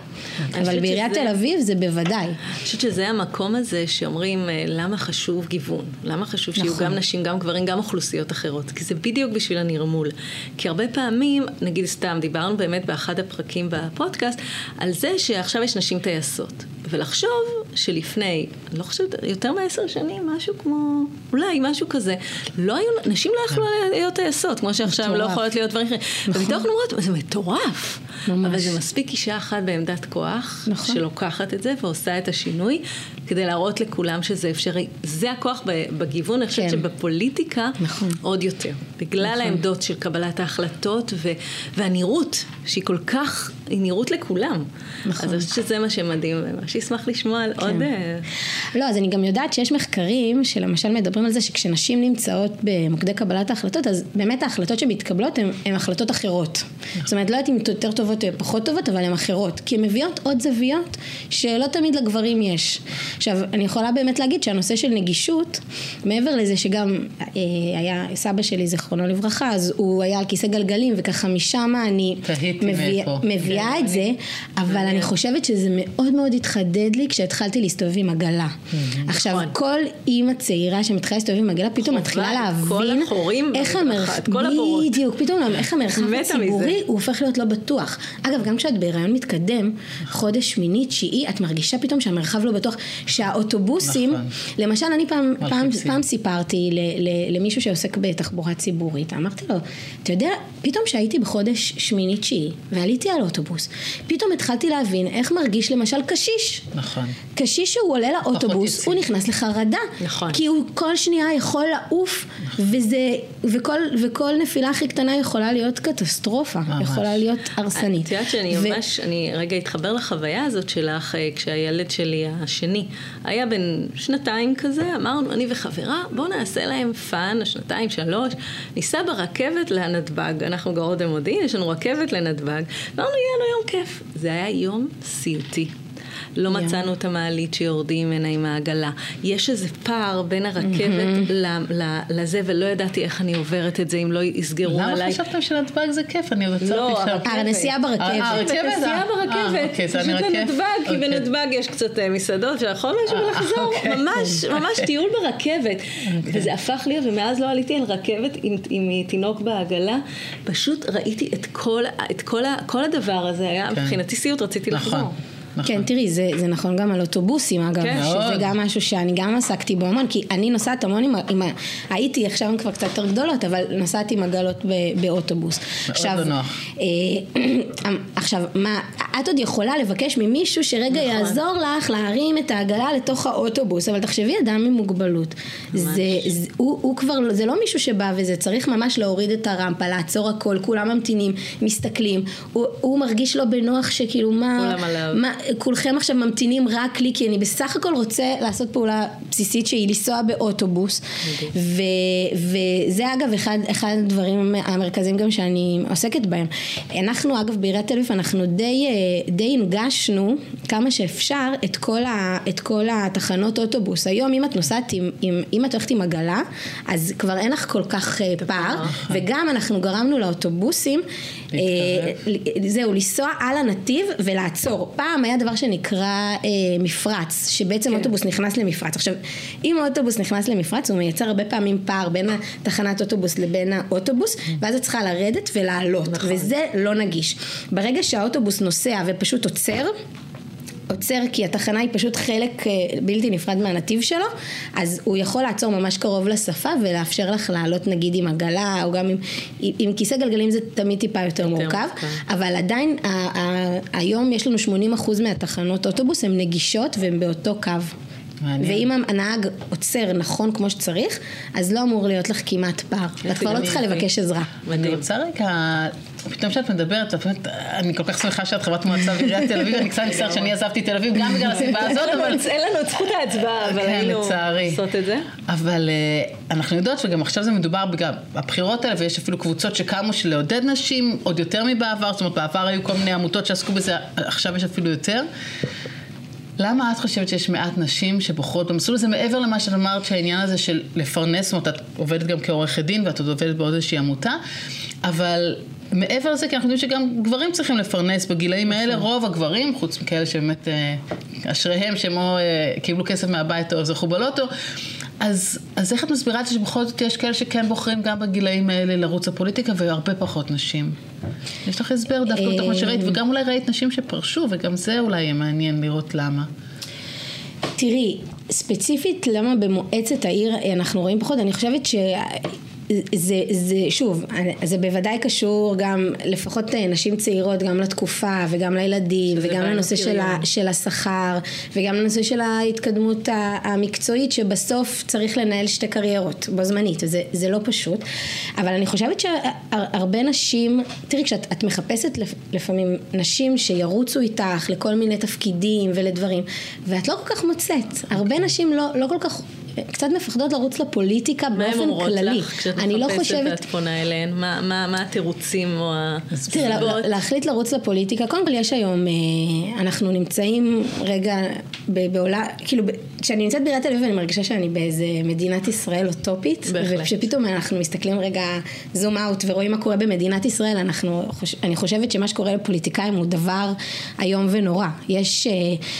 [SPEAKER 3] אבל בעיריית
[SPEAKER 2] שזה-
[SPEAKER 3] תל אביב זה בוודאי.
[SPEAKER 2] אני חושבת שזה המקום הזה שאומרים אה, למה חשוב גיוון, למה חשוב שיהיו
[SPEAKER 3] נכון.
[SPEAKER 2] גם נשים, גם גברים, גם אוכלוסיות אחרות, כי זה בדיוק בשביל הנרמול. כי הרבה פעמים, נגיד סתם, דיברנו באמת באחד הפרקים בפודקאסט, על זה שעכשיו יש נשים טייסות. ולחשוב שלפני, אני לא חושבת, יותר מעשר שנים, משהו כמו, אולי משהו כזה, לא היו, נשים לא יכלו להיות טייסות, כמו שעכשיו לא. יכולות להיות דברים אחרים.
[SPEAKER 3] נכון.
[SPEAKER 2] ומתוך אומרות, זה מטורף.
[SPEAKER 3] ממש.
[SPEAKER 2] אבל זה מספיק אישה אחת בעמדת כוח,
[SPEAKER 3] נכון.
[SPEAKER 2] שלוקחת את זה ועושה את השינוי, כדי להראות לכולם שזה אפשרי. זה הכוח בגיוון, אני חושבת
[SPEAKER 3] כן.
[SPEAKER 2] שבפוליטיקה
[SPEAKER 3] נכון.
[SPEAKER 2] עוד יותר. בגלל
[SPEAKER 3] נכון.
[SPEAKER 2] העמדות של קבלת ההחלטות ו- והנראות, שהיא כל כך, היא נראות לכולם.
[SPEAKER 3] נכון.
[SPEAKER 2] אז אני חושבת שזה מה שמדהים, וממש אשמח לשמוע על עוד... אה,
[SPEAKER 3] לא, אז אני גם יודעת שיש מחקרים שלמשל מדברים על זה שכשנשים נמצאות במוקדי קבלת ההחלטות, אז באמת ההחלטות שמתקבלות הן החלטות אחרות. זאת אומרת, לא יודעת אם יותר טובות או פחות טובות, אבל הן אחרות. כי הן מביאות עוד זוויות שלא תמיד לגברים יש. עכשיו, אני יכולה באמת להגיד שהנושא של נגישות, מעבר לזה שגם אה, היה סבא שלי, זיכרונו לברכה, אז הוא היה על כיסא גלגלים, וככה משם אני מביא-. מביאה את זה, אבל אני חושבת שזה מאוד מאוד התחדד לי כשהתחלתי להסתובב עם עגלה. עכשיו,
[SPEAKER 2] נכון.
[SPEAKER 3] כל אימא צעירה שמתחילה להסתובב עם עגלה, פתאום מתחילה להבין
[SPEAKER 2] החורים
[SPEAKER 3] איך המרחב. בדיוק, פתאום איך המרחב הציבורי. הוא הופך להיות לא בטוח. אגב, גם כשאת בהיריון מתקדם, חודש שמיני, תשיעי, את מרגישה פתאום שהמרחב לא בטוח, שהאוטובוסים,
[SPEAKER 1] נכון.
[SPEAKER 3] למשל, אני פעם, סיפרתי ל, ל, למישהו שעוסק בתחבורה ציבורית, אמרתי לו, אתה יודע, פתאום שהייתי בחודש שמיני תשיעי, ועליתי על אוטובוס, פתאום התחלתי להבין איך מרגיש למשל קשיש.
[SPEAKER 1] נכון.
[SPEAKER 3] קשיש שהוא עולה לאוטובוס. הוא נכנס לחרדה.
[SPEAKER 2] נכון.
[SPEAKER 3] כי הוא כל שנייה יכול לעוף, וזה, וכל, וכל נפילה הכי קטנה יכולה להיות קטסטרופה,
[SPEAKER 1] ממש.
[SPEAKER 3] יכולה להיות הרסנית.
[SPEAKER 2] את יודעת שאני
[SPEAKER 3] ו-
[SPEAKER 2] ממש, אני רגע אתחבר לחוויה הזאת שלך, אה, כשהילד שלי השני היה בן שנתיים כזה, אמרנו, אני וחברה, בואו נעשה להם fun, שנתיים, שלוש, ניסע ברכבת לנתב"ג, אנחנו גרות במודיעין, יש לנו רכבת לנתב"ג, ואמרנו, יהיה לנו יום כיף. זה היה יום סיוטי. לא מצאנו את המעלית שיורדים ממנה עם העגלה. יש איזה פער בין הרכבת לזה, ולא ידעתי איך אני עוברת את זה אם לא יסגרו עליי.
[SPEAKER 1] למה חשבתם שנתב"ג זה כיף? אני רוצה
[SPEAKER 2] לא,
[SPEAKER 1] לשם.
[SPEAKER 2] הרכבת.
[SPEAKER 3] הנסיעה
[SPEAKER 1] אה,
[SPEAKER 3] ברכבת.
[SPEAKER 1] הרכבת?
[SPEAKER 2] הנסיעה
[SPEAKER 1] אה,
[SPEAKER 2] ברכבת,
[SPEAKER 1] אוקיי, זה
[SPEAKER 2] פשוט. לנתב"ג, כי
[SPEAKER 1] אוקיי.
[SPEAKER 2] בנתב"ג יש קצת אה, מסעדות של החומש,
[SPEAKER 1] אה,
[SPEAKER 2] ולחזור,
[SPEAKER 1] אוקיי.
[SPEAKER 2] ממש, ממש טיול ברכבת. וזה הפך להיות, ומאז לא עליתי על רכבת עם, עם תינוק בעגלה, פשוט ראיתי את כל, את כל, ה- כל הדבר הזה, היה
[SPEAKER 1] כן.
[SPEAKER 2] מבחינתי סיוט, רציתי
[SPEAKER 1] נכון.
[SPEAKER 2] לחזור.
[SPEAKER 1] נכון.
[SPEAKER 3] כן, תראי, זה, זה נכון גם על אוטובוסים אגב,
[SPEAKER 2] כן.
[SPEAKER 3] שזה
[SPEAKER 1] מאוד.
[SPEAKER 3] גם משהו שאני גם עסקתי בו המון, כי אני נוסעת המון עם, עם ה... הייתי, עכשיו הן כבר קצת יותר גדולות, אבל נסעתי עם עגלות ב- באוטובוס.
[SPEAKER 1] מאוד לא נוח.
[SPEAKER 3] אה, (clears throat) עכשיו, מה, את עוד יכולה לבקש ממישהו שרגע
[SPEAKER 2] נכון.
[SPEAKER 3] יעזור לך להרים את העגלה לתוך האוטובוס, אבל תחשבי אדם עם מוגבלות. זה, זה, הוא, הוא כבר, זה לא מישהו שבא וזה, צריך ממש להוריד את הרמפה, לעצור הכל, כולם ממתינים, מסתכלים, הוא, הוא מרגיש לא בנוח שכאילו מה,
[SPEAKER 2] כולם עליו.
[SPEAKER 3] מה, כולכם עכשיו ממתינים רק לי, כי אני בסך הכל רוצה לעשות פעולה בסיסית שהיא לנסוע באוטובוס. ו, וזה אגב אחד, אחד הדברים המרכזיים גם שאני עוסקת בהם. אנחנו אגב בעיריית תל אביב, אנחנו די, אה, די הנגשנו כמה שאפשר את כל, ה, את כל התחנות אוטובוס. היום אם את נוסעת עם, עם, אם את הולכת עם עגלה, אז כבר אין לך כל כך אה, פער, וגם אנחנו גרמנו לאוטובוסים, אה, זהו, לנסוע על הנתיב ולעצור. פעם היה דבר שנקרא אה, מפרץ, שבעצם
[SPEAKER 2] כן.
[SPEAKER 3] אוטובוס נכנס למפרץ. עכשיו, אם האוטובוס נכנס למפרץ, הוא מייצר הרבה פעמים פער בין התחנת אוטובוס לבין האוטובוס, ואז את צריכה לרדת ולעלות,
[SPEAKER 2] נכון.
[SPEAKER 3] וזה לא נגיש. ברגע שהאוטובוס נוסע ופשוט עוצר, עוצר כי התחנה היא פשוט חלק אה, בלתי נפרד מהנתיב שלו, אז הוא יכול לעצור ממש קרוב לשפה ולאפשר לך לעלות נגיד עם עגלה או גם עם, עם, עם כיסא גלגלים זה תמיד טיפה יותר מורכב,
[SPEAKER 2] מורכב.
[SPEAKER 3] אבל עדיין ה, ה, היום יש לנו 80% מהתחנות אוטובוס הן נגישות והן באותו קו.
[SPEAKER 1] מעניין.
[SPEAKER 3] ואם הנהג עוצר נכון כמו שצריך, אז לא אמור להיות לך כמעט פער. ואת כבר לא צריכה לבקש עזרה.
[SPEAKER 1] אני
[SPEAKER 2] מדהים.
[SPEAKER 1] רוצה רגע, פתאום כשאת מדברת, אומרת, אני כל כך שמחה שאת חברת מועצה בעיריית תל אביב, אני קצת מצטערת שאני עזבתי תל אביב גם בגלל הסיבה הזאת, (laughs) אבל...
[SPEAKER 2] אין לנו את זכות ההצבעה, אבל
[SPEAKER 1] כן,
[SPEAKER 2] היינו. עושות את זה.
[SPEAKER 1] אבל אה, אנחנו יודעות וגם עכשיו זה מדובר בגלל הבחירות האלה ויש אפילו קבוצות שקמו של לעודד נשים עוד יותר מבעבר, זאת אומרת בעבר היו כל מיני עמותות שעסקו בזה, עכשיו יש אפילו יותר. למה את חושבת שיש מעט נשים שבוחרות במסלול הזה מעבר למה שאת אמרת שהעניין הזה של לפרנס, זאת אומרת את עובדת גם כעורכת דין ואת עוד עובדת בעוד איזושהי עמותה, אבל מעבר לזה כי אנחנו יודעים שגם גברים צריכים לפרנס בגילאים האלה, רוב הגברים, חוץ מכאלה שבאמת אה, אשריהם שהם או אה, קיבלו כסף מהבית או זכו בלוטו, אז, אז איך את מסבירה את זה שבכל זאת יש כאלה שכן בוחרים גם בגילאים האלה לרוץ לפוליטיקה והרבה פחות נשים? יש לך הסבר דווקא מתוך מה שראית, וגם אולי ראית נשים שפרשו, וגם זה אולי יהיה מעניין לראות למה.
[SPEAKER 3] תראי, ספציפית למה במועצת העיר אנחנו רואים פחות, אני חושבת ש... זה, זה, שוב, זה בוודאי קשור גם, לפחות נשים צעירות, גם לתקופה וגם לילדים וגם לנושא של, ה. של השכר וגם לנושא של ההתקדמות המקצועית שבסוף צריך לנהל שתי קריירות בו זמנית וזה זה לא פשוט אבל אני חושבת שהרבה נשים, תראי כשאת את מחפשת לפ- לפעמים נשים שירוצו איתך לכל מיני תפקידים ולדברים ואת לא כל כך מוצאת, הרבה נשים לא, לא כל כך קצת מפחדות לרוץ לפוליטיקה
[SPEAKER 2] מה הן
[SPEAKER 3] באופן
[SPEAKER 2] אומרות
[SPEAKER 3] כללי.
[SPEAKER 2] לך כשאת
[SPEAKER 3] אני לא
[SPEAKER 2] מחפשת
[SPEAKER 3] חושבת...
[SPEAKER 2] ואת פונה אליהן? מה- מה מה התירוצים או
[SPEAKER 3] תראה, לה-? להחליט לרוץ לפוליטיקה, קודם כל יש היום, אה, אנחנו נמצאים רגע בעולם, כאילו, כשאני נמצאת בעיריית תל אביב אני מרגישה שאני באיזה מדינת ישראל אוטופית,
[SPEAKER 2] בהחלט.
[SPEAKER 3] וכשפתאום אנחנו מסתכלים רגע זום אאוט ורואים מה קורה במדינת ישראל, אנחנו, אני חושבת שמה שקורה לפוליטיקאים הוא דבר איום ונורא. יש אה,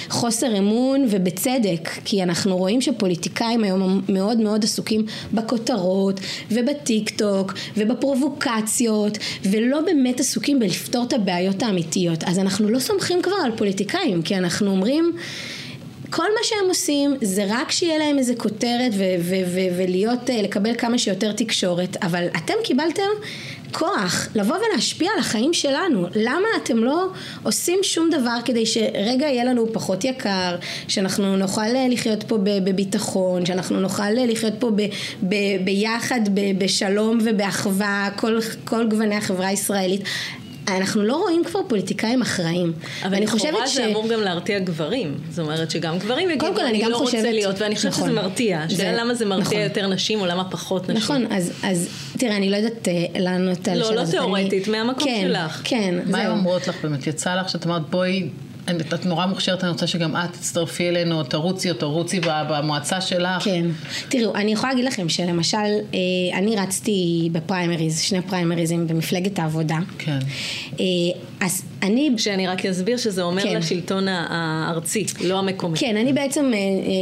[SPEAKER 3] חוסר אמון ובצדק, כי אנחנו רואים שפוליטיקאים היום מאוד מאוד עסוקים בכותרות ובטיק טוק ובפרובוקציות ולא באמת עסוקים בלפתור את הבעיות האמיתיות. אז אנחנו לא סומכים כבר על פוליטיקאים, כי אנחנו אומרים כל מה שהם עושים זה רק שיהיה להם איזה כותרת ולהיות, אה, לקבל כמה שיותר תקשורת, אבל אתם קיבלתם כוח לבוא ולהשפיע על החיים שלנו. למה אתם לא עושים שום דבר כדי שרגע יהיה לנו פחות יקר, שאנחנו נוכל אה, לחיות פה בביטחון, שאנחנו נוכל אה, לחיות פה ב- ב- ביחד, ב- בשלום ובאחווה, כל, כל גווני החברה הישראלית. אנחנו לא רואים כבר פוליטיקאים אחראיים.
[SPEAKER 2] אבל לכאורה
[SPEAKER 3] חושבת
[SPEAKER 2] זה אמור גם להרתיע גברים. זאת אומרת שגם גברים יגידו,
[SPEAKER 3] כל, אני
[SPEAKER 2] אני
[SPEAKER 3] גם
[SPEAKER 2] לא רוצה
[SPEAKER 3] חושבת-
[SPEAKER 2] להיות, ואני חושבת
[SPEAKER 3] נכון.
[SPEAKER 2] שזה מרתיע.
[SPEAKER 3] זה-
[SPEAKER 2] השאלה למה זה מרתיע
[SPEAKER 3] נכון.
[SPEAKER 2] יותר נשים או למה פחות נשים.
[SPEAKER 3] נכון, אז, אז תראה, אני לא יודעת אה, לענות על
[SPEAKER 2] לא,
[SPEAKER 3] השאלה
[SPEAKER 2] לא
[SPEAKER 3] הזאת.
[SPEAKER 2] תיאורטית,
[SPEAKER 3] אני-
[SPEAKER 2] מהמקום
[SPEAKER 3] כן,
[SPEAKER 2] שלך.
[SPEAKER 3] כן,
[SPEAKER 1] מה הן. אומרות לך באמת? יצא לך שאת אמרת בואי, את נורא מוכשרת, אני רוצה שגם את תצטרפי אלינו, תרוצי או תרוצי במועצה שלך.
[SPEAKER 3] כן. תראו, אני יכולה להגיד לכם שלמשל, אה, אני רצתי בפריימריז, שני פריימריזים במפלגת העבודה.
[SPEAKER 1] כן.
[SPEAKER 3] אה, אז אני...
[SPEAKER 2] שאני רק אסביר שזה אומר
[SPEAKER 3] כן.
[SPEAKER 2] לשלטון הארצי, לא המקומי.
[SPEAKER 3] כן, אני בעצם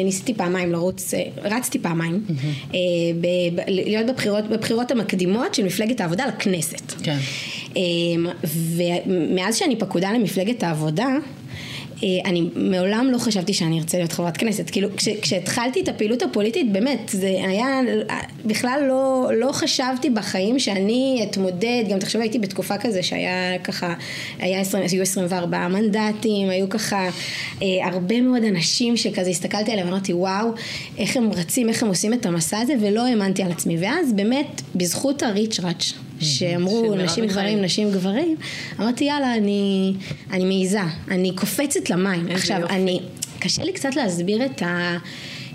[SPEAKER 3] ניסיתי פעמיים לרוץ, רצתי פעמיים, ב- ב- להיות בבחירות, בבחירות המקדימות של מפלגת העבודה לכנסת.
[SPEAKER 1] כן.
[SPEAKER 3] ומאז שאני פקודה למפלגת העבודה, אה, אני מעולם לא חשבתי שאני ארצה להיות חברת כנסת, כאילו כש, כשהתחלתי את הפעילות הפוליטית באמת זה היה, בכלל לא, לא חשבתי בחיים שאני אתמודד, גם תחשבי הייתי בתקופה כזה שהיה ככה, היה 20, היו 24 מנדטים, היו ככה אה, הרבה מאוד אנשים שכזה הסתכלתי עליהם ואמרתי וואו, איך הם רצים, איך הם עושים את המסע הזה ולא האמנתי על עצמי. ואז באמת בזכות הריץ' ראץ' שאמרו נשים גברים, נשים גברים, אמרתי יאללה, אני, אני מעיזה, אני קופצת למים. עכשיו,
[SPEAKER 2] יופי.
[SPEAKER 3] אני, קשה לי קצת להסביר את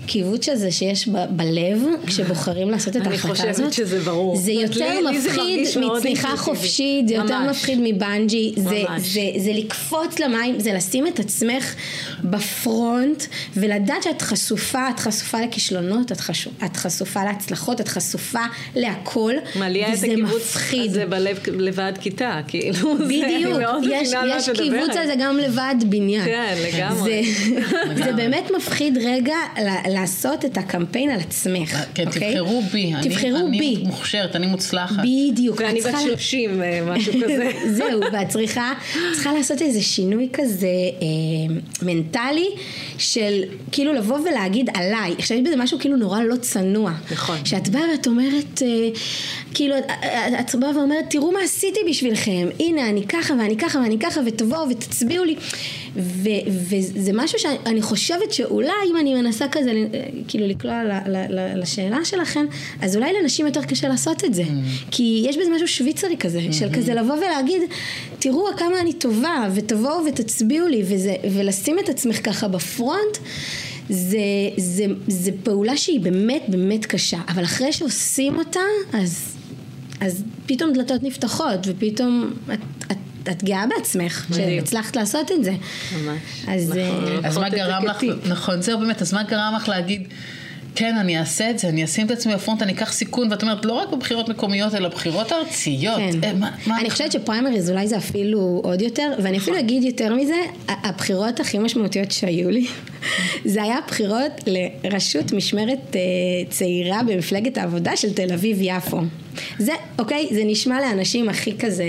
[SPEAKER 3] הקיבוץ הזה שיש ב- בלב, כשבוחרים לעשות את
[SPEAKER 2] אני
[SPEAKER 3] ההחלטה
[SPEAKER 2] חושבת
[SPEAKER 3] הזאת.
[SPEAKER 2] שזה ברור.
[SPEAKER 3] זה יותר
[SPEAKER 2] לי- לי זה
[SPEAKER 3] מפחיד
[SPEAKER 2] מאוד
[SPEAKER 3] מצניחה. חופשית, זה יותר. מפחיד מבנג'י, זה,
[SPEAKER 2] ממש.
[SPEAKER 3] זה, זה לקפוץ למים, זה לשים את עצמך בפרונט, ולדעת שאת חשופה, את חשופה לכישלונות, את, חשו, את חשופה להצלחות, את חשופה להכל,
[SPEAKER 2] לי
[SPEAKER 3] וזה מפחיד.
[SPEAKER 2] הזה בלב לבד כיתה, כאילו, זה- אני
[SPEAKER 3] בדיוק, יש, יש
[SPEAKER 2] מדברת.
[SPEAKER 3] על זה גם לבד בניין.
[SPEAKER 2] כן, לגמרי.
[SPEAKER 3] זה, זה באמת מפחיד רגע לעשות את הקמפיין על עצמך,
[SPEAKER 1] כן,
[SPEAKER 3] אוקיי?
[SPEAKER 1] תבחרו בי. אני-
[SPEAKER 3] תבחרו
[SPEAKER 1] אני
[SPEAKER 3] בי.
[SPEAKER 1] מוכשרת, אני מוצלחת.
[SPEAKER 3] בדיוק.
[SPEAKER 2] ואני בת
[SPEAKER 3] צריכה-
[SPEAKER 2] 30, אה, משהו כזה. (laughs)
[SPEAKER 3] זהו, ואת צריכה, צריכה לעשות איזה שינוי כזה אה, מנטלי של כאילו לבוא ולהגיד עליי, עכשיו יש בזה משהו כאילו נורא לא צנוע.
[SPEAKER 2] נכון.
[SPEAKER 3] שאת באה ואת אומרת, אה, כאילו, את- באה ואומרת, תראו מה עשיתי בשבילכם, הנה אני ככה ואני ככה ואני ככה ותבואו ותצביעו לי. ו, וזה משהו שאני חושבת שאולי אם אני מנסה כזה, אה, כאילו לקלוע ל, ל, ל, לשאלה שלכם, אז אולי לנשים יותר קשה לעשות את זה. כי יש בזה משהו שוויצרי כזה, של כזה לבוא ולהגיד, תראו כמה אני טובה, ותבואו ותצביעו לי, וזה, ולשים את עצמך ככה בפרונט. זה, זה, זה פעולה שהיא באמת באמת קשה, אבל אחרי שעושים אותה, אז, אז פתאום דלתות נפתחות, ופתאום את, את, את גאה בעצמך. שהצלחת לעשות את זה.
[SPEAKER 2] ממש.
[SPEAKER 3] אז
[SPEAKER 2] נכון.
[SPEAKER 3] אה,
[SPEAKER 1] אז מה גרם לך. נכון, זהו באמת, אז מה גרם לך להגיד, כן, אני אעשה את זה, אני אשים את עצמי בפרונט, אני אקח סיכון, ואת אומרת, לא רק בבחירות מקומיות, אלא בחירות ארציות.
[SPEAKER 3] כן.
[SPEAKER 1] אה, מה- מה-
[SPEAKER 3] אני חושבת שפריימריז אולי זה אפילו עוד יותר, ואני אפילו אגיד יותר מזה, הבחירות הכי משמעותיות שהיו לי, (laughs) זה היה הבחירות לראשות משמרת אה, צעירה במפלגת העבודה של תל אביב-יפו. זה, אוקיי, זה נשמע לאנשים הכי כזה...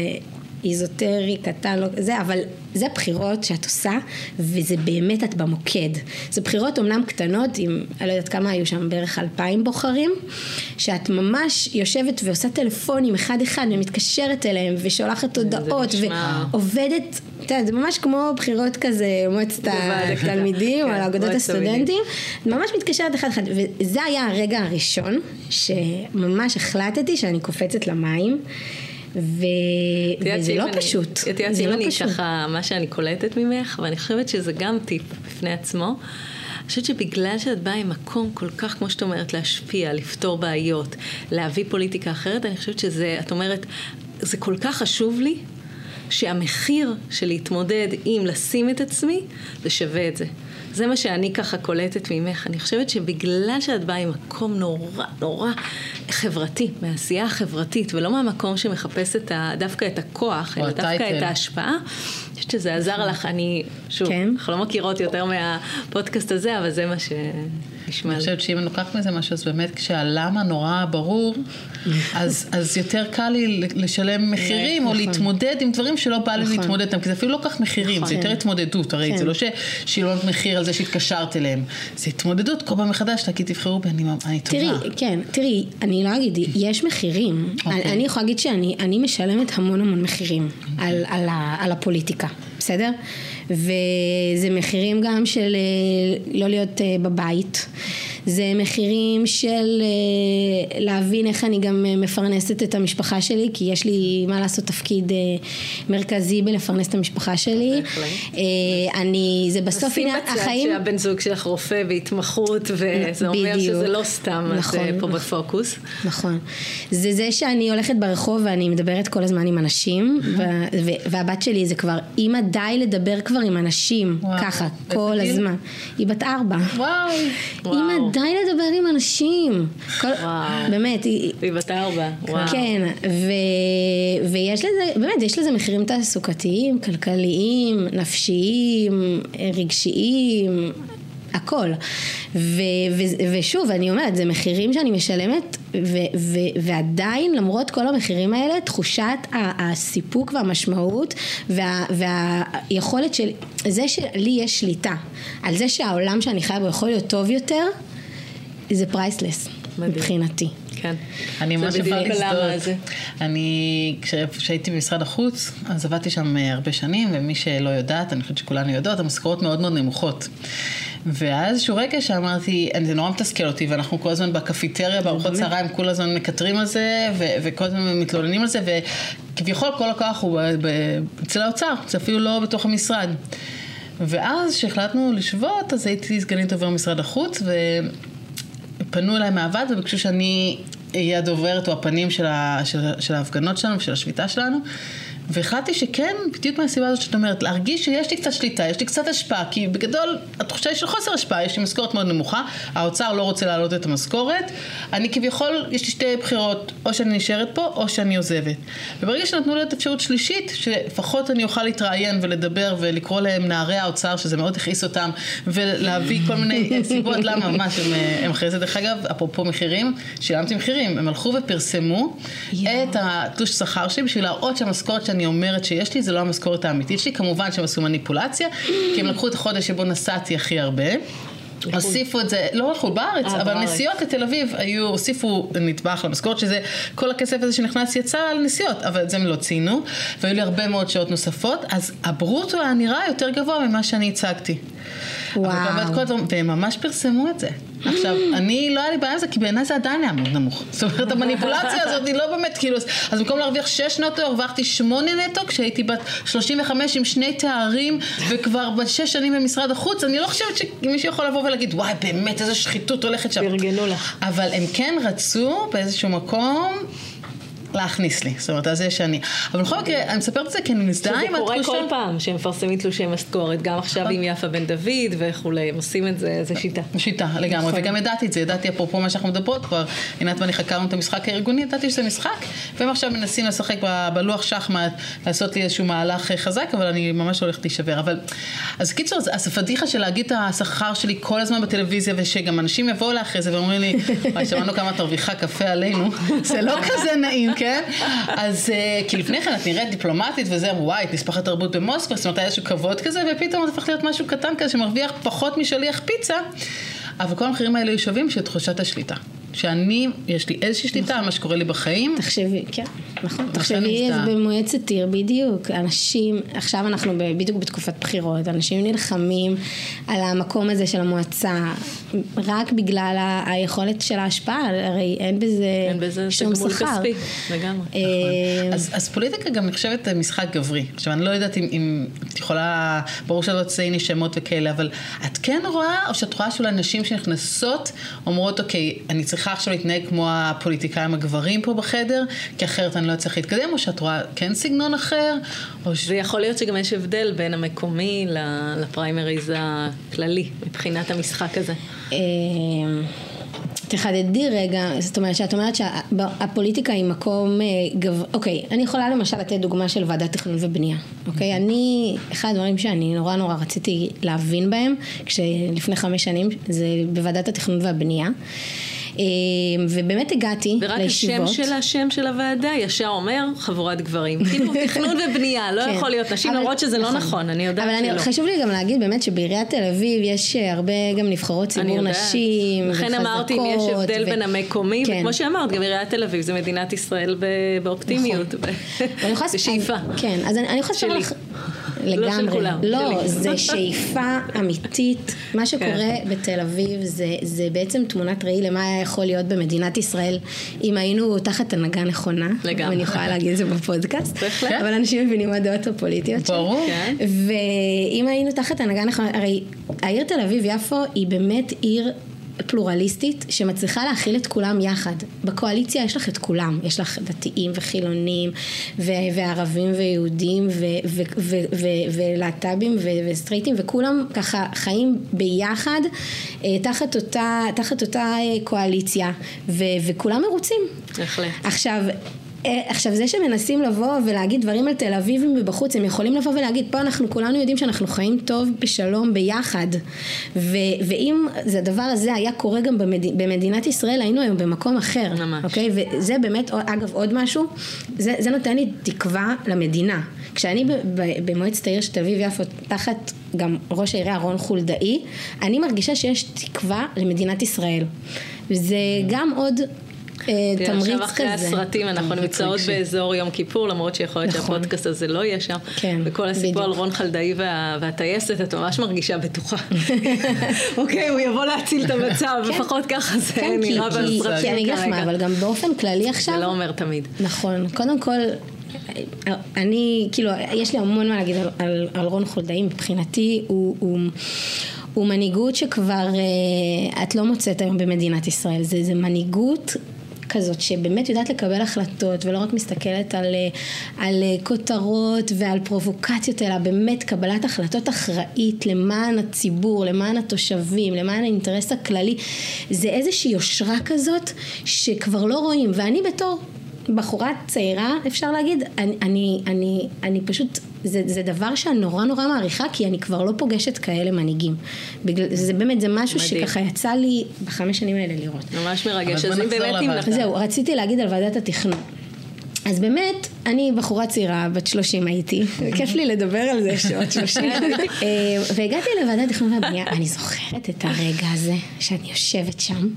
[SPEAKER 3] איזוטרי, לא, זה, אבל זה בחירות שאת עושה, וזה באמת את במוקד. זה בחירות אומנם קטנות, עם, אני לא יודעת כמה היו שם, בערך אלפיים בוחרים, שאת ממש יושבת ועושה טלפונים אחד אחד ומתקשרת אליהם ושולחת הודעות ועובדת, את יודעת, זה ממש כמו בחירות כזה, מועצת. התלמידים או
[SPEAKER 2] כן,
[SPEAKER 3] אגודות. הסטודנטים, ממש מתקשרת אחד אחד, וזה היה הרגע הראשון שממש החלטתי שאני קופצת למים. ו... וזה לא
[SPEAKER 2] אני-
[SPEAKER 3] פשוט,
[SPEAKER 2] את יודעת שאם
[SPEAKER 3] לא
[SPEAKER 2] אני
[SPEAKER 3] פשוט.
[SPEAKER 2] ככה, מה שאני קולטת ממך, ואני חושבת שזה גם טיפ בפני עצמו, אני חושבת שבגלל שאת באה עם מקום כל כך, כמו שאת אומרת, להשפיע, לפתור בעיות, להביא פוליטיקה אחרת, אני חושבת שזה, את אומרת, זה כל כך חשוב לי, שהמחיר של להתמודד עם לשים את עצמי, זה שווה את זה. זה מה שאני ככה קולטת ממך. אני חושבת שבגלל שאת באה עם מקום נורא נורא חברתי, מהעשייה החברתית, ולא מהמקום שמחפש את ה, דווקא את הכוח, אלא דווקא
[SPEAKER 1] הטייטל.
[SPEAKER 2] את ההשפעה, אני חושבת שזה עזר לך. אני, שוב,
[SPEAKER 3] כן.
[SPEAKER 2] אנחנו לא מכירות יותר מהפודקאסט הזה, אבל זה מה שנשמע
[SPEAKER 1] אני
[SPEAKER 2] לי.
[SPEAKER 1] חושבת שאם אני לוקחת מזה משהו, אז באמת כשהלמה נורא ברור, אז, אז יותר קל לי לשלם מחירים, או
[SPEAKER 3] נכון.
[SPEAKER 1] להתמודד עם דברים שלא בא לי
[SPEAKER 3] נכון.
[SPEAKER 1] להתמודד איתם, כי זה אפילו לא כך מחירים, זה
[SPEAKER 3] נכון.
[SPEAKER 1] יותר התמודדות, הרי
[SPEAKER 3] כן.
[SPEAKER 1] זה לא ששילמת מחיר על זה שהתקשרת אליהם, זה התמודדות כל פעם מחדש, להגיד תבחרו בי, אני, אני טובה.
[SPEAKER 3] תראי, כן, תראי, אני לא אגיד, יש מחירים.
[SPEAKER 1] אוקיי.
[SPEAKER 3] אני, אני יכולה להגיד שאני אני משלמת המון המון מחירים על, על, ה, על הפוליטיקה, בסדר? וזה מחירים גם של אה, לא להיות אה, בבית. זה מחירים של אה, להבין איך אני גם אה, מפרנסת את המשפחה שלי, כי יש לי, מה לעשות, תפקיד אה, מרכזי בלפרנס את המשפחה שלי. אני, זה בסוף עניין,
[SPEAKER 2] בצד
[SPEAKER 3] החיים...
[SPEAKER 2] שהבן זוג שלך רופא בהתמחות, וזה אומר. שזה לא סתם את
[SPEAKER 3] נכון,
[SPEAKER 2] פה. בפוקוס.
[SPEAKER 3] נכון. זה זה שאני הולכת ברחוב ואני מדברת כל הזמן עם אנשים, והבת שלי זה כבר, אימא די לדבר כבר עם אנשים. ככה, כל? הזמן. היא בת ארבע.
[SPEAKER 1] וואו.
[SPEAKER 3] אימא די לדבר עם אנשים. כל-
[SPEAKER 2] וואו.
[SPEAKER 3] באמת, היא...
[SPEAKER 2] בת ארבע, וואו.
[SPEAKER 3] כן, ו- ויש לזה, באמת, יש לזה מחירים תעסוקתיים, כלכליים, נפשיים, רגשיים, הכל. ו- ו- ושוב, אני אומרת, זה מחירים שאני משלמת, ו- ו- ועדיין, למרות כל המחירים האלה, תחושת הסיפוק והמשמעות, וה- והיכולת של, זה שלי יש שליטה, על זה שהעולם שאני חיה בו יכול להיות טוב יותר, זה פרייסלס. מבחינתי.
[SPEAKER 2] כן.
[SPEAKER 1] אני ממש להזדהות.
[SPEAKER 2] הזה.
[SPEAKER 1] אני, כש- כשהייתי במשרד החוץ, אז עבדתי שם אה, הרבה שנים, ומי שלא יודעת, אני חושבת שכולנו יודעות, המשכורות מאוד מאוד נמוכות. והיה איזשהו רגע שאמרתי, זה נורא מתסכל אותי, ואנחנו כל הזמן בקפיטריה, בארוחות צהריים, כל הזמן מקטרים על זה, ו- וכל הזמן מתלוננים על זה, וכביכול כל הכוח הוא ב- ב- אצל האוצר, זה אפילו לא בתוך המשרד. ואז כשהחלטנו לשבות, אז הייתי סגנית דובר משרד החוץ, ו... פנו אליי מהוועד וביקשו שאני אהיה הדוברת או הפנים של, ה, של, של ההפגנות שלנו ושל השביתה שלנו. והחלטתי שכן, בדיוק מהסיבה הזאת שאת אומרת, להרגיש שיש לי קצת שליטה, יש לי קצת השפעה, כי בגדול התחושה היא של חוסר השפעה, יש לי משכורת מאוד נמוכה, האוצר לא רוצה להעלות את המשכורת, אני כביכול, יש לי שתי בחירות, או שאני נשארת פה, או שאני עוזבת. וברגע שנתנו לי את אפשרות שלישית, שלפחות אני אוכל להתראיין ולדבר ולקרוא להם נערי האוצר, שזה מאוד הכעיס אותם, ולהביא כל מיני סיבות למה, ממש, הם, הם אחרי זה, דרך אגב, אפרופו מחירים, שילמתי מחירים, הם הלכו ופרסמו. את התלוש שכר שלי בשביל להראות שהמשכורת שאני אומרת שיש לי זה לא המשכורת האמיתית שלי, כמובן שהם עשו מניפולציה, כי הם לקחו את החודש שבו נסעתי הכי הרבה. הוסיפו את זה, לא לחו"ל, בארץ,
[SPEAKER 2] אה,
[SPEAKER 1] אבל
[SPEAKER 2] בארץ.
[SPEAKER 1] נסיעות לתל אביב היו, הוסיפו נדבך למשכורת, שזה כל הכסף הזה שנכנס יצא על נסיעות, אבל את זה הם לא ציינו, והיו לי הרבה מאוד שעות נוספות, אז הברוטו היה נראה יותר גבוה ממה שאני הצגתי. אבל
[SPEAKER 3] וואו.
[SPEAKER 1] באמת כל והם ממש פרסמו את זה. עכשיו, אני, לא היה לי בעיה עם זה, כי בעיניי זה עדיין היה מאוד נמוך. זאת אומרת, המניפולציה הזאת היא לא באמת, כאילו, אז במקום להרוויח 6 נטו, הרווחתי 8 נטו, כשהייתי בת 35 עם שני תארים, וכבר בשש שנים במשרד החוץ, אני לא חושבת שמישהו יכול לבוא ולהגיד, וואי, באמת, איזה שחיתות הולכת שם.
[SPEAKER 2] פרגנו לך.
[SPEAKER 1] אבל הם כן רצו באיזשהו מקום... להכניס לי, זאת אומרת, על זה שאני... אבל בכל מקרה, אני מספרת את זה כי אני מזדהה
[SPEAKER 2] שזה
[SPEAKER 1] עם
[SPEAKER 2] קורה
[SPEAKER 1] התחושה...
[SPEAKER 2] כל פעם שמפרסמים תלושי משכורת, גם עכשיו עם יפה בן דוד וכולי, הם עושים את זה, זה שיטה.
[SPEAKER 1] שיטה לגמרי,
[SPEAKER 3] נכון.
[SPEAKER 1] וגם ידעתי את זה, ידעתי אפרופו מה שאנחנו מדברות כבר, עינת ואני חקרנו את המשחק הארגוני, ידעתי שזה משחק, והם עכשיו מנסים לשחק בלוח שחמט, לעשות לי איזשהו מהלך אה, חזק, אבל אני ממש הולכת להישבר. אבל, אז קיצור, אז- אז הפדיחה של להגיד את השכר שלי כל הזמן בטלוויזיה, ושגם אנשים יבואו אליי אחרי זה ואומרים לי, וואי, שמענו כמה את מרוויחה קפה עלינו, (laughs) זה לא כזה נעים, כן? אז אה, כי לפני כן את נראית דיפלומטית וזה, וואי, את נספחת תרבות במוסקבה, זאת אומרת, היה איזשהו כבוד כזה, ופתאום זה הפך להיות משהו קטן כזה שמרוויח פחות משליח פיצה, אבל כל המחירים האלה היו שווים של תחושת השליטה. שאני, יש לי איזושהי שליטה על מה שקורה לי בחיים.
[SPEAKER 3] תחשבי, כן, נכון. תחשבי. במועצת עיר, בדיוק. אנשים, עכשיו אנחנו בדיוק בתקופת בחירות, אנשים נלחמים על המקום הזה של המועצה, רק בגלל ה- היכולת של ההשפעה, הרי אין בזה
[SPEAKER 2] אין בזה
[SPEAKER 3] שום שכר.
[SPEAKER 2] כספי, לגמרי.
[SPEAKER 3] אה,
[SPEAKER 1] אז, אז פוליטיקה גם נחשבת משחק גברי. עכשיו, אני לא יודעת אם, אם את יכולה, ברור שלא תצייני שמות וכאלה, אבל את כן רואה, או שאת רואה שאולי נשים שנכנסות אומרות, אוקיי, אני צריכה עכשיו להתנהג כמו הפוליטיקאים הגברים פה בחדר, כי אחרת אני לא אצליח להתקדם, או שאת רואה כן סגנון אחר, או ש...
[SPEAKER 2] זה יכול להיות שגם יש הבדל בין המקומי לפריימריז הכללי, מבחינת המשחק הזה.
[SPEAKER 3] אה, תחדדי רגע, זאת אומרת שאת אומרת שהפוליטיקה היא מקום אה, גב... אוקיי, אני יכולה למשל לתת דוגמה של ועדת תכנון ובנייה, אוקיי? אני, אחד הדברים שאני נורא נורא רציתי להבין בהם, כשלפני חמש שנים, זה בוועדת התכנון והבנייה. אה, ובאמת הגעתי
[SPEAKER 2] ורק
[SPEAKER 3] לישיבות.
[SPEAKER 2] השם של השם של הוועדה ישר אומר חבורת גברים. (laughs) כאילו תכנון ובנייה, לא
[SPEAKER 3] כן.
[SPEAKER 2] יכול להיות נשים,
[SPEAKER 3] אבל-
[SPEAKER 2] למרות שזה לא נכון, אני יודעת
[SPEAKER 3] אבל
[SPEAKER 2] שלא.
[SPEAKER 3] אני, חשוב לי גם להגיד באמת שבעיריית תל אביב יש אה, הרבה גם נבחרות ציבור. נשים
[SPEAKER 2] לכן
[SPEAKER 3] וחזקות.
[SPEAKER 2] אמרתי אם יש הבדל
[SPEAKER 3] ו-
[SPEAKER 2] בין המקומי,
[SPEAKER 3] כן.
[SPEAKER 2] וכמו שאמרת, גם עיריית תל אביב זה מדינת ישראל באופטימיות, (laughs)
[SPEAKER 3] לספר-
[SPEAKER 2] בשאיפה.
[SPEAKER 3] כן, אז אני, יכולה לספר. לך, לגמרי.
[SPEAKER 2] כולם,
[SPEAKER 3] לא,
[SPEAKER 2] שלי.
[SPEAKER 3] זה שאיפה אמיתית. (laughs) מה שקורה
[SPEAKER 2] כן.
[SPEAKER 3] בתל אביב זה, זה בעצם תמונת ראי למה היה יכול להיות במדינת ישראל אם היינו תחת הנהגה נכונה.
[SPEAKER 2] לגמרי.
[SPEAKER 3] אני יכולה להגיד את זה בפודקאסט.
[SPEAKER 2] בהחלט.
[SPEAKER 3] אבל אנשים מבינים מה הדעות הפוליטיות שלי.
[SPEAKER 1] ברור.
[SPEAKER 2] כן.
[SPEAKER 3] ואם היינו תחת הנהגה נכונה, הרי העיר תל אביב-יפו היא באמת עיר פלורליסטית שמצליחה להכיל את כולם יחד. בקואליציה יש לך את כולם, יש לך דתיים וחילונים ו- וערבים ויהודים ולהט"בים וסטרייטים וכולם ככה חיים ביחד אה, תחת אותה, תחת אותה אה, קואליציה ו- וכולם מרוצים.
[SPEAKER 2] בהחלט.
[SPEAKER 3] עכשיו, עכשיו זה שמנסים לבוא ולהגיד דברים על תל אביבים מבחוץ, הם יכולים לבוא ולהגיד, פה אנחנו כולנו יודעים שאנחנו חיים טוב בשלום ביחד. ו- ואם זה הדבר הזה היה קורה גם במד- במדינת ישראל, היינו היום במקום אחר.
[SPEAKER 2] ממש.
[SPEAKER 3] אוקיי? וזה באמת, אגב, עוד משהו, זה, זה נותן לי תקווה למדינה. כשאני במועצת העיר של תל אביב יפו, תחת גם ראש העירייה רון חולדאי, אני מרגישה שיש תקווה למדינת ישראל. וזה גם עוד אה, תמריץ
[SPEAKER 2] עכשיו אחרי
[SPEAKER 3] כזה.
[SPEAKER 2] הסרטים אנחנו נמצאות. באזור יום כיפור, למרות שיכול להיות
[SPEAKER 3] נכון.
[SPEAKER 2] שהפודקאסט הזה לא יהיה שם.
[SPEAKER 3] כן,
[SPEAKER 2] וכל הסיפור על
[SPEAKER 3] בדיוק.
[SPEAKER 2] רון חלדאי וה- והטייסת, את ממש מרגישה בטוחה. (laughs) אוקיי, הוא יבוא להציל את המצב, לפחות ככה זה
[SPEAKER 3] כן,
[SPEAKER 2] נראה בסרטים
[SPEAKER 3] כי אני אגיד לך מה,
[SPEAKER 2] כרגע.
[SPEAKER 3] אבל גם באופן כללי עכשיו,
[SPEAKER 2] זה לא אומר תמיד.
[SPEAKER 3] נכון, קודם כל, אני, כאילו, יש לי המון מה להגיד על, על, על רון חולדאי, מבחינתי הוא, הוא, הוא מנהיגות שכבר אה, את לא מוצאת היום במדינת ישראל, זה, זה מנהיגות כזאת שבאמת יודעת לקבל החלטות ולא רק מסתכלת על, אה, על אה, כותרות ועל פרובוקציות אלא באמת קבלת החלטות אחראית למען הציבור, למען התושבים, למען האינטרס הכללי זה איזושהי יושרה כזאת שכבר לא רואים. ואני בתור בחורה צעירה אפשר להגיד, אני, אני, אני, אני פשוט, זה, זה דבר שאני נורא נורא מעריכה כי אני כבר לא פוגשת כאלה מנהיגים. בגלל, זה באמת, זה משהו
[SPEAKER 2] מדהים.
[SPEAKER 3] שככה יצא לי בחמש שנים האלה לראות.
[SPEAKER 2] ממש מרגש. אז אם באמת אם.
[SPEAKER 3] זהו, רציתי להגיד על ועדת התכנון. אז באמת, אני בחורה צעירה, בת 30 הייתי, כיף לי לדבר על זה שעות 30. (laughs) אה, והגעתי לוועדת תכנון והבנייה, אני זוכרת את הרגע הזה, שאני יושבת שם,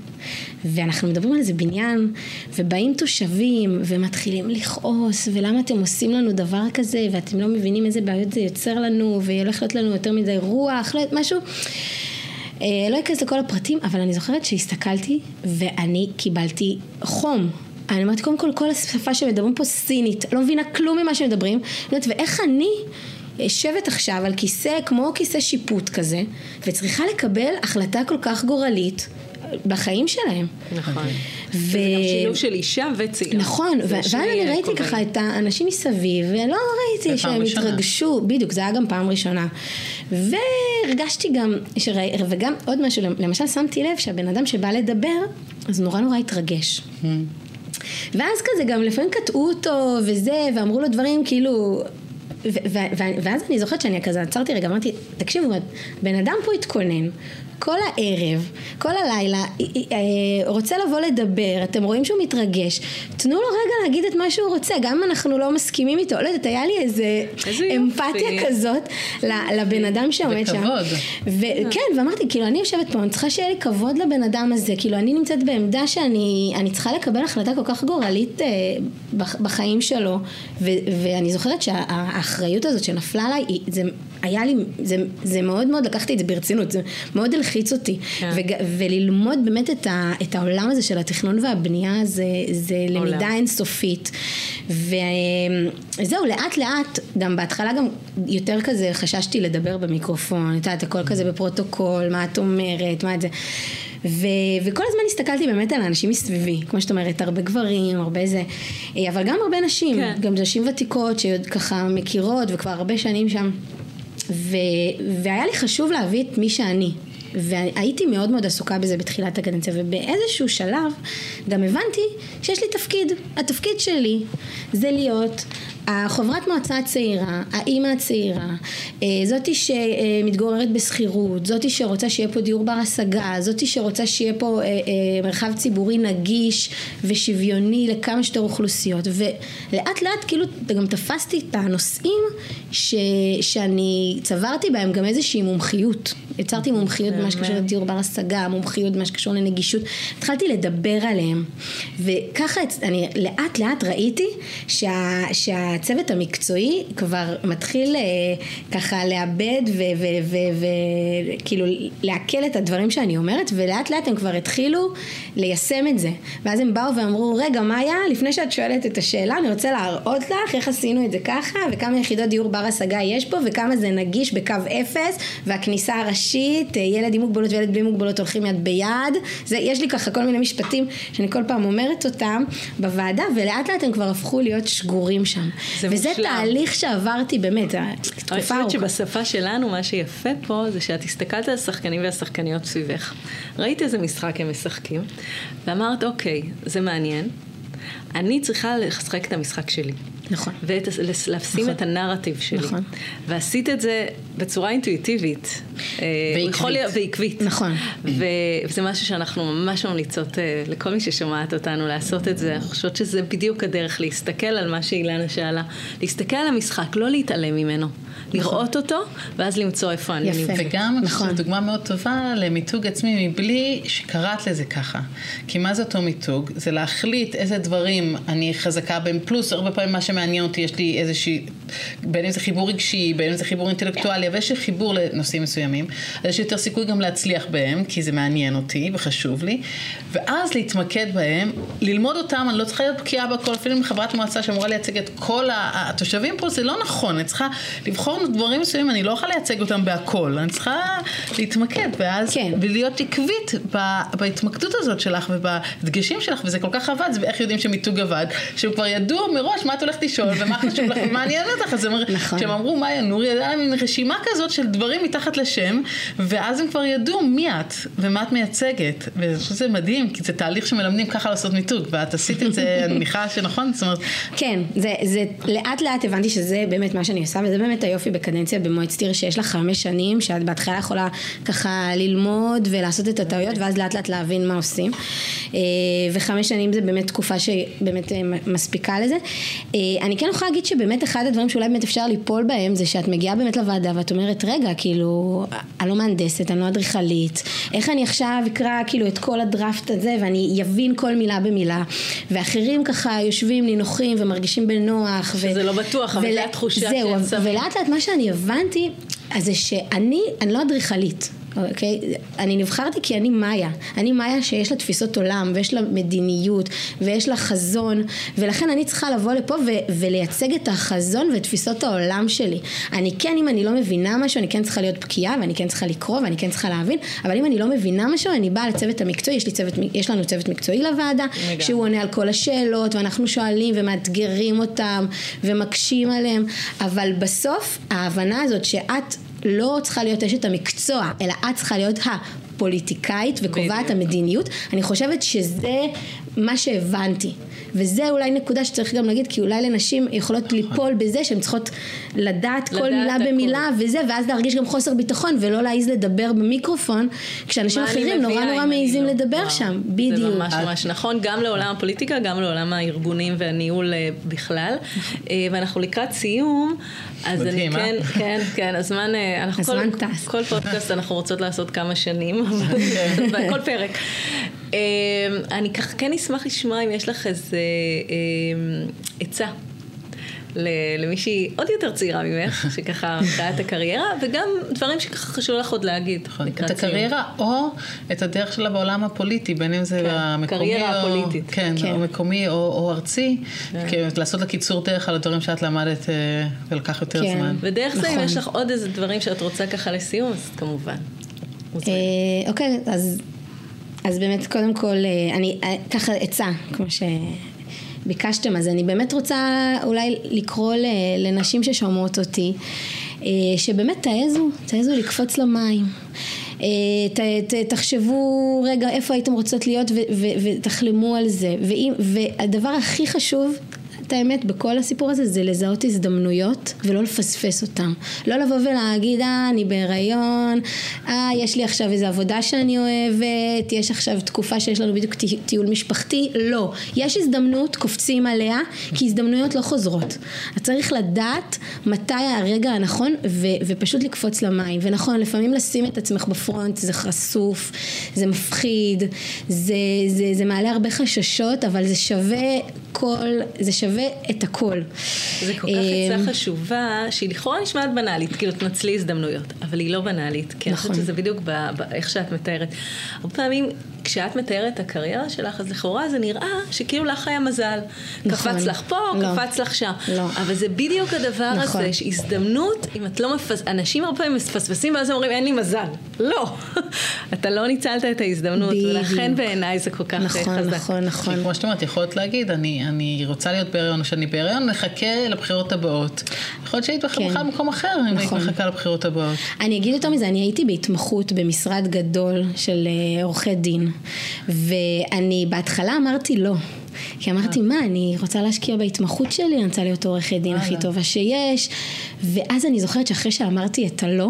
[SPEAKER 3] ואנחנו מדברים על איזה בניין, ובאים תושבים, ומתחילים לכעוס, ולמה אתם עושים לנו דבר כזה, ואתם לא מבינים איזה בעיות זה יוצר לנו, והולך להיות לנו יותר מדי רוח, לא יודעת, משהו. אה, לא אכנס לכל הפרטים, אבל אני זוכרת שהסתכלתי ואני קיבלתי חום. אני אומרת, קודם כל, כל השפה שמדברים פה סינית, לא מבינה כלום ממה שמדברים, אומרת, ואיך אני יושבת עכשיו על כיסא, כמו כיסא שיפוט כזה, וצריכה לקבל החלטה כל כך גורלית בחיים שלהם.
[SPEAKER 2] נכון.
[SPEAKER 3] ו...
[SPEAKER 2] זה גם שילוב של אישה וצעירה.
[SPEAKER 3] נכון, ו- ואז אני ראיתי. ככה את האנשים מסביב, ולא ראיתי שהם
[SPEAKER 1] ראשונה.
[SPEAKER 3] התרגשו, בדיוק, זה היה גם פעם ראשונה. והרגשתי גם, שראי, וגם עוד משהו, למשל שמתי לב שהבן אדם שבא לדבר, אז נורא נורא התרגש. ואז כזה גם לפעמים קטעו אותו וזה, ואמרו לו דברים כאילו... ו- ו- ואז אני זוכרת שאני כזה עצרתי רגע, אמרתי, תקשיבו, בן אדם פה התכונן כל הערב, כל הלילה, אה, אה, רוצה לבוא לדבר, אתם רואים שהוא מתרגש, תנו לו רגע להגיד את מה שהוא רוצה, גם אם אנחנו לא מסכימים איתו, לא יודעת, היה לי איזה
[SPEAKER 2] איזה יופי.
[SPEAKER 3] אמפתיה כזאת ל- לבן אדם שעומד שם.
[SPEAKER 1] וכבוד.
[SPEAKER 3] וכן, ואמרתי, כאילו, אני יושבת פה, אני צריכה שיהיה לי כבוד לבן אדם הזה, כאילו, אני נמצאת בעמדה שאני אני צריכה לקבל החלטה כל כך גורלית אה, בח- בחיים שלו, ו, ואני זוכרת שהאחריות הזאת שנפלה עליי, זה היה לי, זה, זה מאוד מאוד, לקחתי את זה ברצינות, זה מאוד הלחיץ אותי,
[SPEAKER 2] כן.
[SPEAKER 3] וג, וללמוד באמת את, ה, את העולם הזה של התכנון והבנייה, זה, זה למידה אינסופית, וזהו, לאט לאט, גם בהתחלה גם יותר כזה חששתי לדבר במיקרופון, את יודעת, הכל כזה בפרוטוקול, מה את אומרת, מה את זה. ו- וכל הזמן הסתכלתי באמת על האנשים מסביבי, כמו שאת אומרת, הרבה גברים, הרבה זה, אה, אבל גם הרבה נשים,
[SPEAKER 2] כן.
[SPEAKER 3] גם נשים ותיקות שככה מכירות וכבר הרבה שנים שם, ו- והיה לי חשוב להביא את מי שאני. והייתי מאוד מאוד עסוקה בזה בתחילת הקדנציה ובאיזשהו שלב גם הבנתי שיש לי תפקיד, התפקיד שלי זה להיות החברת מועצה הצעירה, האימא הצעירה, אה, זאתי שמתגוררת בשכירות, זאתי שרוצה שיהיה פה דיור בר השגה, זאתי שרוצה שיהיה פה אה, אה, מרחב ציבורי נגיש ושוויוני לכמה שיותר אוכלוסיות. ולאט לאט כאילו גם תפסתי את הנושאים ש, שאני צברתי בהם גם איזושהי מומחיות, יצרתי מומחיות במה שקשור לדיור בר השגה, מומחיות במה שקשור לנגישות, התחלתי לדבר עליהם, וככה אני לאט לאט ראיתי שה, שהצוות המקצועי כבר מתחיל אה, ככה לאבד וכאילו לעכל את הדברים שאני אומרת, ולאט לאט הם כבר התחילו ליישם את זה, ואז הם באו ואמרו, רגע, מאיה, לפני שאת שואלת את השאלה, אני רוצה להראות לך איך עשינו את זה ככה, וכמה יחידות דיור בר השגה יש פה, וכמה זה נגיש בקו אפס, והכניסה הראשית, אה, ילד עם מוגבלות וילד בלי מוגבלות הולכים יד ביד, זה, יש לי ככה כל מיני משפטים שאני כל פעם אומרת אותם בוועדה, ולאט לאט הם כבר הפכו להיות שגורים שם. וזה
[SPEAKER 2] מושלם.
[SPEAKER 3] תהליך שעברתי באמת, אה, תקופה
[SPEAKER 2] אני
[SPEAKER 3] ארוכה.
[SPEAKER 2] חושבת שבשפה שלנו מה שיפה פה זה שאת הסתכלת על השחקנים והשחקניות סביבך. ראית איזה משחק הם משחקים, ואמרת אוקיי, זה מעניין, אני צריכה לשחק את המשחק שלי.
[SPEAKER 3] נכון.
[SPEAKER 2] ולשים
[SPEAKER 3] נכון.
[SPEAKER 2] את הנרטיב שלי.
[SPEAKER 3] נכון.
[SPEAKER 2] ועשית את זה בצורה אינטואיטיבית. אה,
[SPEAKER 1] ועקבית.
[SPEAKER 2] ועקבית.
[SPEAKER 3] נכון.
[SPEAKER 2] וזה משהו שאנחנו ממש ממליצות אה, לכל מי ששומעת אותנו לעשות את זה. אני חושבת שזה בדיוק הדרך להסתכל על מה שאילנה שאלה. להסתכל על המשחק, לא להתעלם ממנו. לראות אותו, ואז למצוא איפה אני. נמצאת.
[SPEAKER 1] וגם אני
[SPEAKER 3] נכון.
[SPEAKER 1] חושבת שזו דוגמה מאוד טובה למיתוג עצמי מבלי שקראת לזה ככה. כי מה זה אותו מיתוג? זה להחליט איזה דברים אני חזקה בהם, פלוס הרבה פעמים מה שמעניין אותי, יש לי איזושהי, בין אם זה חיבור רגשי, בין אם זה חיבור אינטלקטואלי, אבל יש חיבור לנושאים מסוימים, אז יש יותר סיכוי גם להצליח בהם, כי זה מעניין אותי וחשוב לי, ואז להתמקד בהם, ללמוד אותם, אני לא צריכה להיות בקיאה בכל, אפילו עם חברת מועצה שאמורה לייצג את כל התושבים פה, זה לא נכון, אני צריכה לבחור דברים מסוימים, אני לא יכולה לייצג אותם בהכל, אני צריכה להתמקד, ואז,
[SPEAKER 3] כן.
[SPEAKER 1] ולהיות עקבית בהתמקדות הזאת שלך ובדגשים שלך, וזה כל כך עבד, זה איך יודעים שמיתוג עבד, שהם כבר ידעו מראש מה את הולכת לשאול ומה חשוב לך ומה עניין אותך, אז הם,
[SPEAKER 3] נכון.
[SPEAKER 1] כשהם אמרו מאיה נורי, הייתה להם מין רשימה כזאת של דברים מתחת לשם, ואז הם כבר ידעו מי את ומה את מייצגת, ואני חושבת שזה מדהים, כי זה תהליך שמלמדים ככה לעשות מיתוג, ואת עשית את זה, (laughs) אני מניחה שנכון, זאת אומרת,
[SPEAKER 3] כן, זה, זה לאט לאט הבנתי שזה באמת מה שאני עושה, וזה באמת היופי בקדנציה במועצת עיר, שיש לך חמש שנים, שאת בהתחלה יכולה ככה ללמוד ולעשות את הטעויות, ואז לאט לאט להבין מה עושים. אה, וחמש שנים זה באמת תקופה שבאמת אה, מספיקה לזה. אה, אני כן יכולה להגיד שבאמת אחד הדברים שאולי באמת אפשר ליפול בהם, זה שאת מגיעה באמת לוועדה ואת אומרת, רגע, כאילו, אני לא מהנדסת, אני לא אדריכלית, איך אני עכשיו אקרא כאילו את כל הדראפט הזה ואני אבין כל מילה במילה, ואחרים ככה יושבים נינוחים ומרגישים בנוח.
[SPEAKER 2] שזה לא בטוח, אבל זה התחושה
[SPEAKER 3] זהו,
[SPEAKER 2] שהם שמים.
[SPEAKER 3] ולאט לאט מה שאני הבנתי, אז זה שאני, אני לא אדריכלית. אוקיי? אני נבחרתי כי אני מאיה. אני מאיה שיש לה תפיסות עולם, ויש לה מדיניות, ויש לה חזון, ולכן אני צריכה לבוא לפה ו- ולייצג את החזון ואת תפיסות העולם שלי. אני כן, אם אני לא מבינה משהו, אני כן צריכה להיות בקיאה, ואני כן צריכה לקרוא, ואני כן צריכה להבין, אבל אם אני לא מבינה משהו, אני באה לצוות המקצועי, יש, צוות, יש לנו צוות מקצועי לוועדה,
[SPEAKER 2] לגמרי.
[SPEAKER 3] שהוא עונה על כל השאלות, ואנחנו שואלים ומאתגרים אותם, ומקשים עליהם, אבל בסוף, ההבנה הזאת שאת לא צריכה להיות אשת המקצוע, אלא את צריכה להיות הפוליטיקאית וקובעת. המדיניות, אני חושבת שזה מה שהבנתי. וזה אולי נקודה שצריך גם להגיד, כי אולי לנשים יכולות ליפול בזה שהן צריכות לדעת כל
[SPEAKER 2] לדעת
[SPEAKER 3] מילה
[SPEAKER 2] הכל.
[SPEAKER 3] במילה וזה, ואז להרגיש גם חוסר ביטחון ולא להעז לדבר במיקרופון, כשאנשים אחרים נורא נורא מעזים
[SPEAKER 2] לא?
[SPEAKER 3] לדבר
[SPEAKER 2] וואו,
[SPEAKER 3] שם, בדיוק.
[SPEAKER 2] זה ממש ממש נכון, גם לעולם הפוליטיקה, גם לעולם הארגונים והניהול אה, בכלל. אה, ואנחנו לקראת סיום, אז אני
[SPEAKER 1] אה?
[SPEAKER 2] כן, כן, כן, הזמן, אנחנו כל. כל פודקאסט אנחנו רוצות לעשות כמה שנים, (laughs) (laughs) כל פרק. אה, אני ככה כן אשמח לשמוע אם יש לך איזה אה, עצה. ל- למישהי עוד יותר צעירה ממך, (laughs) שככה מתחילה את הקריירה, וגם דברים שככה חשוב לך עוד להגיד.
[SPEAKER 1] נכון,
[SPEAKER 2] לקראת
[SPEAKER 1] את. הקריירה או את הדרך שלה בעולם הפוליטי, בין אם זה
[SPEAKER 2] כן,
[SPEAKER 1] המקומי
[SPEAKER 2] קריירה
[SPEAKER 1] או...
[SPEAKER 2] הפוליטית.
[SPEAKER 1] כן,
[SPEAKER 3] כן.
[SPEAKER 1] או מקומי או, או ארצי, כי לעשות לה קיצור דרך על הדברים שאת למדת אה, ולקח יותר
[SPEAKER 3] כן.
[SPEAKER 1] זמן.
[SPEAKER 2] ודרך זה, אם
[SPEAKER 3] נכון.
[SPEAKER 2] יש לך עוד איזה דברים שאת רוצה ככה לסיום, אז כמובן.
[SPEAKER 3] אה, אוקיי, אז, אז באמת קודם כל, אה, אני אה, ככה עצה, כמו שביקשתם, אז אני באמת רוצה אולי לקרוא לנשים ששומעות אותי, אה, שבאמת תעזו, תעזו לקפוץ למים. ת, ת, תחשבו רגע איפה הייתם רוצות להיות ו, ו, ותחלמו על זה. ואם, והדבר הכי חשוב, את האמת בכל הסיפור הזה זה לזהות הזדמנויות ולא לפספס אותם. לא לבוא ולהגיד, אה, אני בהיריון, אה, יש לי עכשיו איזו עבודה שאני אוהבת, יש עכשיו תקופה שיש לנו בדיוק טיול משפחתי, לא. יש הזדמנות, קופצים עליה, כי הזדמנויות לא חוזרות. אתה צריך לדעת מתי הרגע הנכון ו- ופשוט לקפוץ למים. ונכון, לפעמים לשים את עצמך בפרונט זה חשוף, זה מפחיד, זה, זה, זה מעלה הרבה חששות, אבל זה שווה כל, זה שווה את הכל.
[SPEAKER 2] זה כל כך עצה אמ, חשובה, שהיא לכאורה נשמעת בנאלית, כאילו תנצלי הזדמנויות, אבל היא לא בנאלית, כי נכון. אני חושבת נכון. שזה בדיוק באיך שאת מתארת. הרבה פעמים כשאת מתארת את הקריירה שלך, אז לכאורה זה נראה שכאילו לך היה מזל. נכון. קפץ לך פה, לא. קפץ לך שם. לא. אבל זה בדיוק הדבר נכון. הזה, שהזדמנות, אם את לא מפס... אנשים הרבה פעמים מפספסים ואז אומרים, אין לי מזל. לא. (laughs) אתה לא ניצלת את ההזדמנות, בדיוק. ולכן בעיניי זה כל כך
[SPEAKER 3] נכון,
[SPEAKER 2] חזק.
[SPEAKER 3] נכון, נכון, נכון.
[SPEAKER 1] כמו שאת אומרת, יכולת להגיד, אני, אני רוצה להיות בהריון, או שאני בהריון, נחכה לבחירות הבאות. יכול להיות שהיית בכלל כן. במקום אחר, אם היית נכון. מחכה לבחירות הבאות.
[SPEAKER 3] אני אגיד יותר מזה, אני הייתי בהתמחות במשרד גדול של אה, עורכי דין. ואני בהתחלה אמרתי לא. כי אמרתי, מה, אני רוצה להשקיע בהתמחות שלי, אני רוצה להיות עורכת דין הכי טובה שיש. ואז אני זוכרת שאחרי שאמרתי את הלא,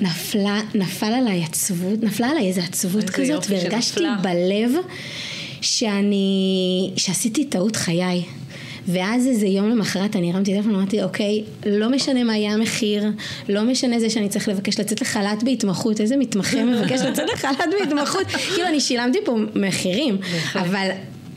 [SPEAKER 3] נפלה, נפל עליי עצבות, נפלה עליי איזו עצבות כזאת, והרגשתי בלב שאני, שעשיתי טעות חיי. ואז איזה יום למחרת אני הרמתי טלפון ואמרתי, אוקיי, לא משנה מה יהיה המחיר, לא משנה זה שאני צריך לבקש לצאת לחל"ת בהתמחות, איזה מתמחה מבקש לצאת לחל"ת בהתמחות, (laughs) כאילו אני שילמתי פה מחירים, אבל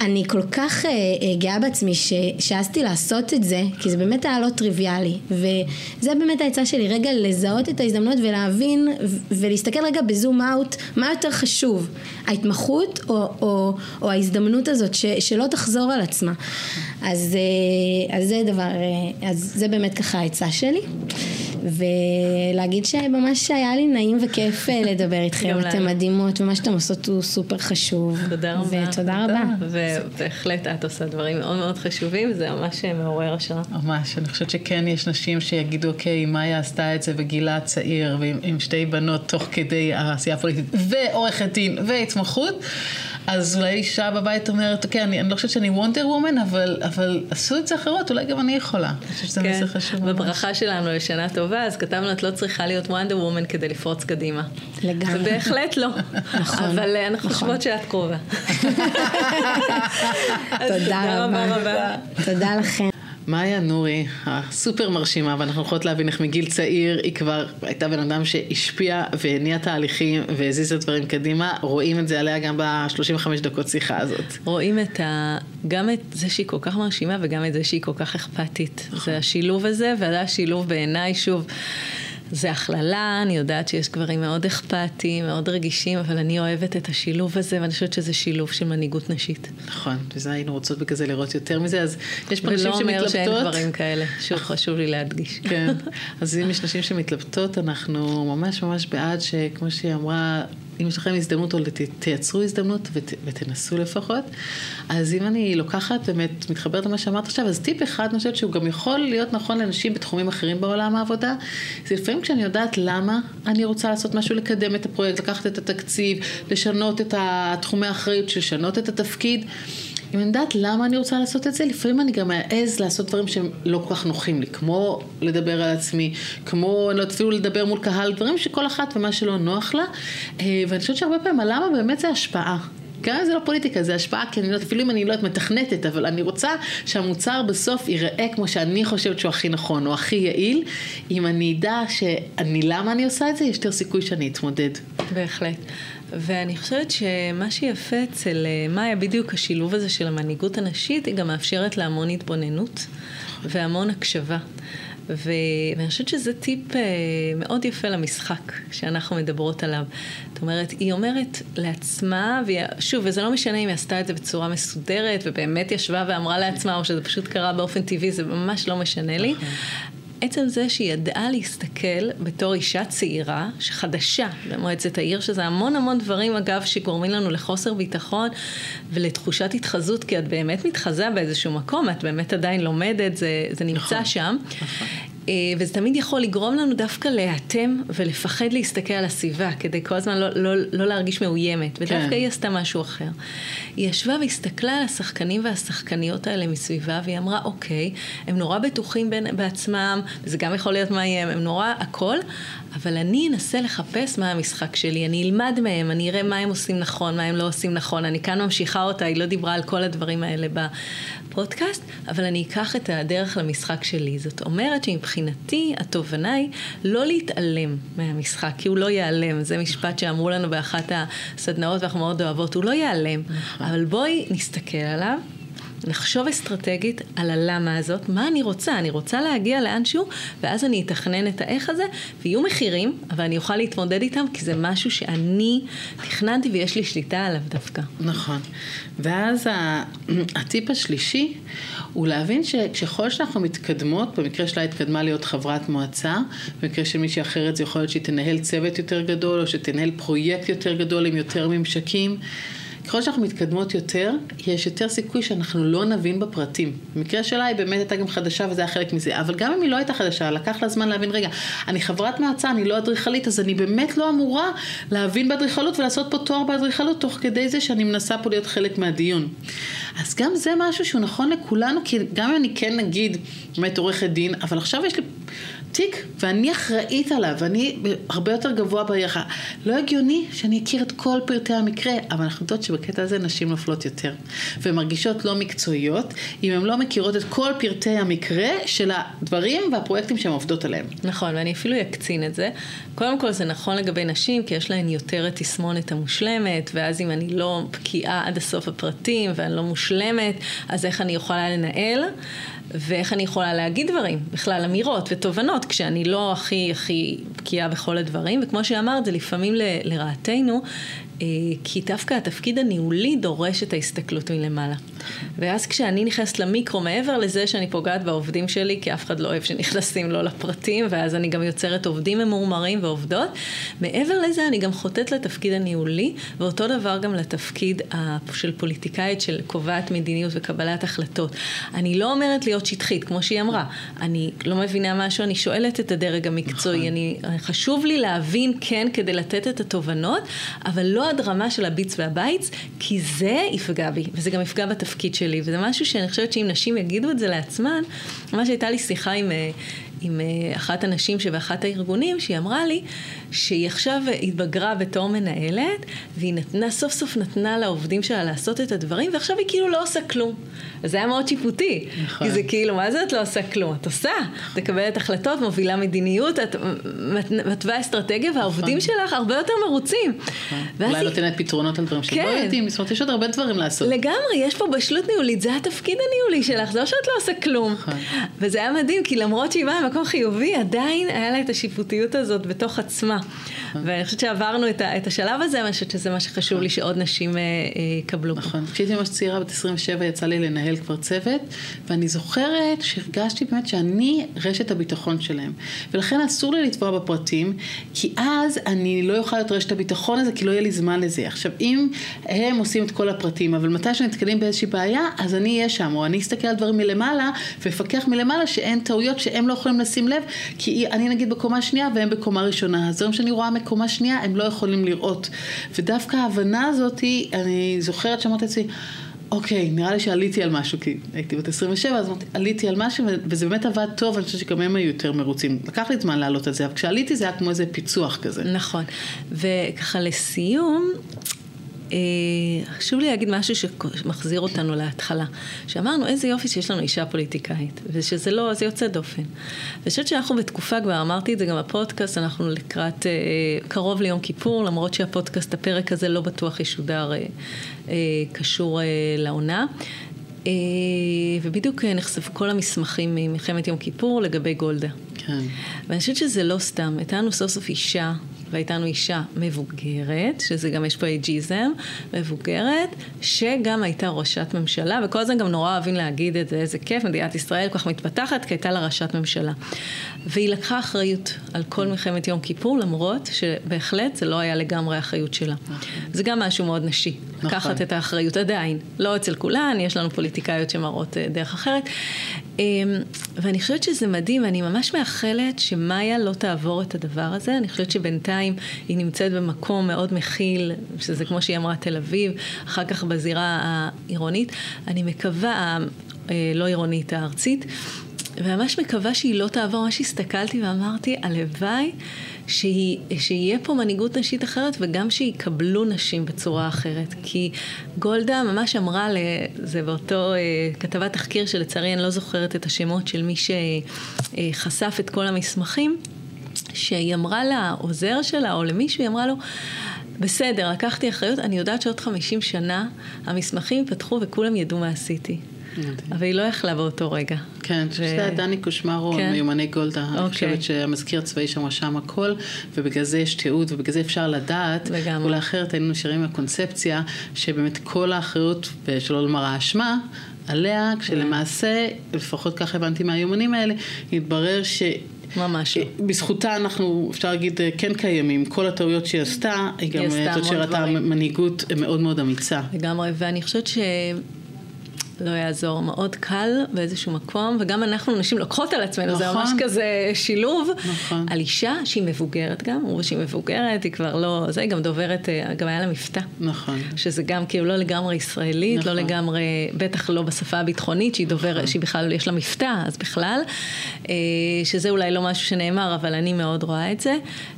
[SPEAKER 3] אני כל כך uh, uh, גאה בעצמי שהעזתי לעשות את זה, כי זה באמת היה לא טריוויאלי. וזה באמת העצה שלי, רגע לזהות את ההזדמנות ולהבין ולהסתכל רגע בזום אאוט, מה יותר חשוב, ההתמחות או, או, או ההזדמנות הזאת ש, שלא תחזור על עצמה. אז, uh, אז זה דבר, uh, אז זה באמת ככה העצה שלי. ולהגיד שממש היה לי נעים וכיף אה, (laughs) לדבר איתכם, אתן מדהימות, ומה שאתם עושות הוא סופר חשוב.
[SPEAKER 2] תודה רבה.
[SPEAKER 3] ותודה רבה.
[SPEAKER 2] ובהחלט את עושה דברים מאוד מאוד חשובים, זה ממש מעורר השראה.
[SPEAKER 1] ממש, אני חושבת שכן יש נשים שיגידו, אוקיי, מאיה עשתה את זה בגילה צעיר, ועם שתי בנות תוך כדי העשייה הפוליטית, ועורכת דין, והתמחות. אז אולי אישה בבית אומרת, אוקיי, אני, אני לא חושבת שאני וונדר וומן, אבל, אבל עשו את זה אחרות, אולי גם אני יכולה. אני חושבת שזה כן. מסר חשוב
[SPEAKER 2] ממש. בברכה שלנו לשנה טובה, אז כתבנו, את לא צריכה להיות וונדר וומן כדי לפרוץ קדימה.
[SPEAKER 3] לגמרי.
[SPEAKER 2] ובהחלט לא. נכון. אבל אה, אנחנו נכון. חושבות שאת קרובה. (laughs)
[SPEAKER 3] תודה רבה. תודה לכם.
[SPEAKER 1] מאיה נורי, הסופר מרשימה, ואנחנו יכולות להבין איך מגיל צעיר היא כבר הייתה בן אדם שהשפיע והניע תהליכים והזיז את הדברים קדימה, רואים את זה עליה גם ב-35 דקות שיחה הזאת.
[SPEAKER 2] רואים את ה... גם את זה שהיא כל כך מרשימה וגם את זה שהיא כל כך אכפתית. זה השילוב הזה, וזה השילוב בעיניי, שוב. זה הכללה, אני יודעת שיש גברים מאוד אכפתיים, מאוד רגישים, אבל אני אוהבת את השילוב הזה, ואני חושבת שזה שילוב של מנהיגות נשית.
[SPEAKER 1] נכון, וזה היינו רוצות בגלל זה לראות יותר מזה, אז יש פה נשים שמתלבטות. ולא אומר שאין
[SPEAKER 2] דברים כאלה, שוב חשוב לי להדגיש.
[SPEAKER 1] כן, אז אם יש נשים שמתלבטות, אנחנו ממש ממש בעד שכמו שהיא אמרה, אם יש לכם הזדמנות, או תייצרו הזדמנות ות, ותנסו לפחות. אז אם אני לוקחת, באמת, מתחברת למה שאמרת עכשיו, אז טיפ אחד, אני חושבת שהוא גם יכול להיות נכון לנשים בתחומים אחרים בעולם העבודה, זה לפעמים כשאני יודעת למה אני רוצה לעשות משהו, לקדם את הפרויקט, לקחת את התקציב, לשנות את תחומי האחריות, לשנות את התפקיד. אם אני יודעת למה אני רוצה לעשות את זה, לפעמים אני גם אעז לעשות דברים שהם לא כל כך נוחים לי, כמו לדבר על עצמי, כמו לא אפילו לדבר מול קהל, דברים שכל אחת ומה שלא נוח לה, אה, ואני חושבת שהרבה פעמים הלמה באמת זה השפעה. גם אם זה לא פוליטיקה, זה השפעה, כי אני לא יודעת, אפילו אם אני לא מתכנתת, אבל אני רוצה שהמוצר בסוף ייראה כמו שאני חושבת שהוא הכי נכון, או הכי יעיל. אם אני אדע שאני, למה אני עושה את זה, יש יותר סיכוי שאני אתמודד.
[SPEAKER 2] בהחלט. ואני חושבת שמה שיפה אצל אה, מאיה, בדיוק השילוב הזה של המנהיגות הנשית, היא גם מאפשרת לה המון התבוננות והמון הקשבה. ואני חושבת שזה טיפ אה, מאוד יפה למשחק שאנחנו מדברות עליו. זאת אומרת, היא אומרת לעצמה, ושוב, וזה לא משנה אם היא עשתה את זה בצורה מסודרת, ובאמת ישבה ואמרה לעצמה, או שזה פשוט קרה באופן טבעי, זה ממש לא משנה לי. עצם זה שהיא ידעה להסתכל בתור אישה צעירה, שחדשה במועצת העיר, שזה המון המון דברים אגב שגורמים לנו לחוסר ביטחון ולתחושת התחזות, כי את באמת מתחזה באיזשהו מקום, את באמת עדיין לומדת, זה, זה נמצא נכון, שם. נכון. אה, וזה תמיד יכול לגרום לנו דווקא להיאטם ולפחד להסתכל על הסביבה, כדי כל הזמן לא, לא, לא להרגיש מאוימת, ודווקא כן. היא עשתה משהו אחר. היא ישבה והסתכלה על השחקנים והשחקניות האלה מסביבה, והיא אמרה, אוקיי, הם נורא בטוחים בין, בעצמם, וזה גם יכול להיות מאיים, הם נורא הכל, אבל אני אנסה לחפש מה המשחק שלי, אני אלמד מהם, אני אראה מה הם עושים נכון, מה הם לא עושים נכון, אני כאן ממשיכה אותה, היא לא דיברה על כל הדברים האלה בפודקאסט, אבל אני אקח את הדרך למשחק שלי. זאת אומרת שמבחינתי התובנה היא לא להתעלם מהמשחק, כי הוא לא ייעלם, זה משפט שאמרו לנו באחת הסדנאות ואנחנו מאוד אוהבות, הוא לא ייעלם, נכון. אבל בואי נסתכל עליו. לחשוב אסטרטגית על הלמה הזאת, מה אני רוצה, אני רוצה להגיע לאנשהו, ואז אני אתכנן את האיך הזה, ויהיו מחירים, אבל אני אוכל להתמודד איתם, כי זה משהו שאני תכננתי ויש לי שליטה עליו דווקא.
[SPEAKER 1] נכון. ואז הטיפ השלישי הוא להבין שככל שאנחנו מתקדמות, במקרה שלה התקדמה להיות חברת מועצה, במקרה של מישהי אחרת זה יכול להיות שהיא תנהל צוות יותר גדול, או שתנהל פרויקט יותר גדול עם יותר ממשקים. ככל שאנחנו מתקדמות יותר, יש יותר סיכוי שאנחנו לא נבין בפרטים. במקרה שלה היא באמת הייתה גם חדשה וזה היה חלק מזה, אבל גם אם היא לא הייתה חדשה, לקח לה זמן להבין, רגע, אני חברת מועצה, אני לא אדריכלית, אז אני באמת לא אמורה להבין באדריכלות ולעשות פה תואר באדריכלות, תוך כדי זה שאני מנסה פה להיות חלק מהדיון. אז גם זה משהו שהוא נכון לכולנו, כי גם אם אני כן נגיד, באמת עורכת דין, אבל עכשיו יש לי תיק, ואני אחראית עליו, ואני הרבה יותר גבוה בערך. לא הגיוני שאני אכיר את כל פרטי המקרה, אבל אנחנו יודעות שבקטע הזה נשים נופלות יותר. והן מרגישות לא מקצועיות, אם הן לא מכירות את כל פרטי המקרה של הדברים והפרויקטים שהן עובדות עליהם.
[SPEAKER 2] נכון, ואני אפילו אקצין את זה. קודם כל זה נכון לגבי נשים, כי יש להן יותר את תסמונת המושלמת, ואז אם אני לא בקיאה עד הסוף הפרטים, ואני לא מושלמת, אז איך אני יכולה לנהל? ואיך אני יכולה להגיד דברים, בכלל אמירות ותובנות, כשאני לא הכי הכי בקיאה בכל הדברים, וכמו שאמרת, זה לפעמים לרעתנו, אה, כי דווקא התפקיד הניהולי דורש את ההסתכלות מלמעלה. ואז כשאני נכנסת למיקרו, מעבר לזה שאני פוגעת בעובדים שלי, כי אף אחד לא אוהב שנכנסים לו לפרטים, ואז אני גם יוצרת עובדים ממורמרים ועובדות, מעבר לזה אני גם חוטאת לתפקיד הניהולי, ואותו דבר גם לתפקיד של פוליטיקאית של קובעת מדיניות וקבלת החלטות. אני לא אומרת להיות שטחית, כמו שהיא אמרה, אני לא מבינה משהו, אני שואלת את הדרג המקצועי, נכון. אני, חשוב לי להבין כן כדי לתת את התובנות, אבל לא עד רמה של הביץ והבייץ, כי זה יפגע בי, וזה גם יפגע בתפקיד שלי, וזה משהו שאני חושבת שאם נשים יגידו את זה לעצמן, ממש הייתה לי שיחה עם, אה, עם אה, אחת הנשים שבאחת הארגונים, שהיא אמרה לי שהיא עכשיו התבגרה בתור מנהלת, והיא נתנה, סוף סוף נתנה לעובדים שלה לעשות את הדברים, ועכשיו היא כאילו לא עושה כלום. אז זה היה מאוד שיפוטי. נכון. כי זה כאילו, מה זה את לא עושה כלום? את עושה, את מקבלת החלטות, מובילה מדיניות, את מתווה אסטרטגיה, והעובדים נכון. שלך הרבה יותר מרוצים.
[SPEAKER 1] נכון. אולי נותנת פתרונות על דברים שלא כן. יודעים, זאת אומרת, יש עוד הרבה דברים לעשות.
[SPEAKER 2] לגמרי, יש פה בשלות ניהולית, זה התפקיד הניהולי שלך, זה לא שאת לא עושה כלום. נכון. וזה היה מדהים, כי למרות שהיא באה ממקום חיובי, עדיין היה לה את השיפוטיות הזאת בתוך עצמה. נכון. ואני חושבת שעברנו את, את השלב הזה, אני חושבת שזה מה שחשוב לי שעוד נשים אה, אה, יקבלו.
[SPEAKER 1] נכון. כשהייתי ממש צעירה, בת 27, יצא לי לנהל כבר צוות, ואני זוכרת שהרגשתי באמת שאני רשת הביטחון שלהם. ולכן אסור לי לטבוע בפרטים, כי אז אני לא אוכל להיות רשת הביטחון הזה, כי לא יהיה לי זמן לזה. עכשיו, אם הם עושים את כל הפרטים, אבל מתי שנתקלים באיזושהי בעיה, אז אני אהיה שם, או אני אסתכל על דברים מלמעלה, ואפקח מלמעלה שאין טעויות שהם לא יכולים לשים לב, כי אני נגיד בקומה שנייה והם בקומה ראשונה. אז היום שאני רואה מקומה שנייה, הם לא יכולים לראות. ודווקא ההבנה הזאת, אני זוכרת שאמרתי לעצמי, אוקיי, נראה לי שעליתי על משהו, כי הייתי בת 27, אז אמרתי, עליתי על משהו, וזה באמת עבד טוב, אני חושבת שגם הם היו יותר מרוצים. לקח לי זמן לעלות על זה, אבל כשעליתי זה היה כמו איזה פיצוח כזה.
[SPEAKER 2] נכון. וככה לסיום, חשוב לי להגיד משהו שמחזיר אותנו להתחלה. שאמרנו, איזה יופי שיש לנו אישה פוליטיקאית, ושזה לא, זה יוצא דופן. ואני חושבת שאנחנו בתקופה, כבר אמרתי את זה גם בפודקאסט, אנחנו לקראת, אה, קרוב ליום כיפור, למרות שהפודקאסט, הפרק הזה לא בטוח ישודר אה, קשור לעונה. ובדיוק נחשפו כל המסמכים ממלחמת יום כיפור לגבי גולדה. כן. ואני חושבת שזה לא סתם, הייתה לנו סוף סוף אישה והייתה לנו אישה מבוגרת, שזה גם יש פה אייג'יזם, מבוגרת, שגם הייתה ראשת ממשלה, וכל הזמן גם נורא אוהבים להגיד את זה, איזה כיף, מדינת ישראל כל כך מתפתחת, כי הייתה לה ראשת ממשלה. והיא לקחה אחריות על כל מלחמת יום כיפור, למרות שבהחלט זה לא היה לגמרי האחריות שלה. זה גם משהו מאוד נשי, לקחת את האחריות עדיין. לא אצל כולן, יש לנו פוליטיקאיות שמראות אה, דרך אחרת. אמ, ואני חושבת שזה מדהים, אני ממש מאחלת שמאיה לא תעבור את הדבר הזה. אני חושבת שבינתיים היא נמצאת במקום מאוד מכיל, שזה כמו שהיא אמרה תל אביב, אחר כך בזירה העירונית. אני מקווה, אה, לא עירונית, הארצית. וממש מקווה שהיא לא תעבור, ממש הסתכלתי ואמרתי, הלוואי שהיא, שיהיה פה מנהיגות נשית אחרת וגם שיקבלו נשים בצורה אחרת. כי גולדה ממש אמרה, זה באותו אה, כתבת תחקיר שלצערי אני לא זוכרת את השמות של מי שחשף את כל המסמכים, שהיא אמרה לעוזר שלה או למישהו, היא אמרה לו, בסדר, לקחתי אחריות, אני יודעת שעוד 50 שנה המסמכים ייפתחו וכולם ידעו מה עשיתי. אבל היא לא יכלה באותו רגע.
[SPEAKER 1] כן, ו... שזה היה דני קושמרו, כן? מיומני גולדה. אוקיי. אני חושבת שהמזכיר הצבאי שם רשם הכל, ובגלל זה יש תיעוד, ובגלל זה אפשר לדעת. לגמרי. אולי אחרת היינו נשארים עם הקונספציה, שבאמת כל האחריות, ושלא לומר האשמה, עליה, כשלמעשה, לפחות ככה הבנתי מהיומנים האלה, התברר ש...
[SPEAKER 2] ממש.
[SPEAKER 1] בזכותה אנחנו, אפשר להגיד, כן קיימים. כל הטעויות שהיא עשתה, היא גם זאת שראתה מנהיגות מאוד מאוד אמיצה.
[SPEAKER 2] לגמרי, ואני חושבת ש... לא יעזור, מאוד קל באיזשהו מקום, וגם אנחנו נשים לוקחות על עצמנו, נכון. זה ממש כזה שילוב, נכון. על אישה שהיא מבוגרת גם, אמרו שהיא מבוגרת, היא כבר לא, זה, היא גם דוברת, אה, גם היה לה מבטא.
[SPEAKER 1] נכון.
[SPEAKER 2] שזה גם כאילו לא לגמרי ישראלית, לא נכון. לא לגמרי, בטח לא בשפה הביטחונית, שהיא דוברת, נכון. שהיא בכלל, יש לה מבטא, אז בכלל, אה, שזה אולי לא משהו שנאמר, אבל אני מאוד רואה את זה,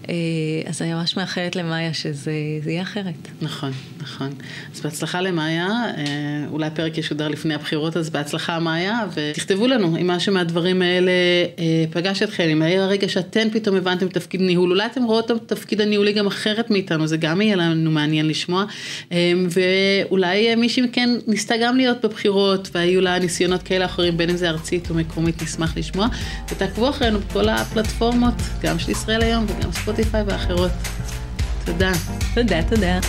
[SPEAKER 2] אה, אז אני ממש מאחלת למאיה שזה יהיה אחרת.
[SPEAKER 1] נכון, נכון. אז בהצלחה למאיה, אולי הפרק ישודר לפני הבחירות, אז בהצלחה מאיה, ותכתבו לנו אם משהו מהדברים האלה אה, פגש אתכם, אם היה הרגע שאתן פתאום הבנתם תפקיד ניהול, אולי אתם רואות את התפקיד הניהולי גם אחרת מאיתנו, זה גם יהיה לנו מעניין לשמוע, אה, ואולי מישהי מכן ניסתה גם להיות בבחירות, והיו לה ניסיונות כאלה אחרים, בין אם זה ארצית או מקומית, נשמח לשמוע, ותעקבו אחרינו בכל הפלטפורמות, גם של ישראל היום וגם ספוטיפיי ואחרות. תודה.
[SPEAKER 2] תודה, תודה.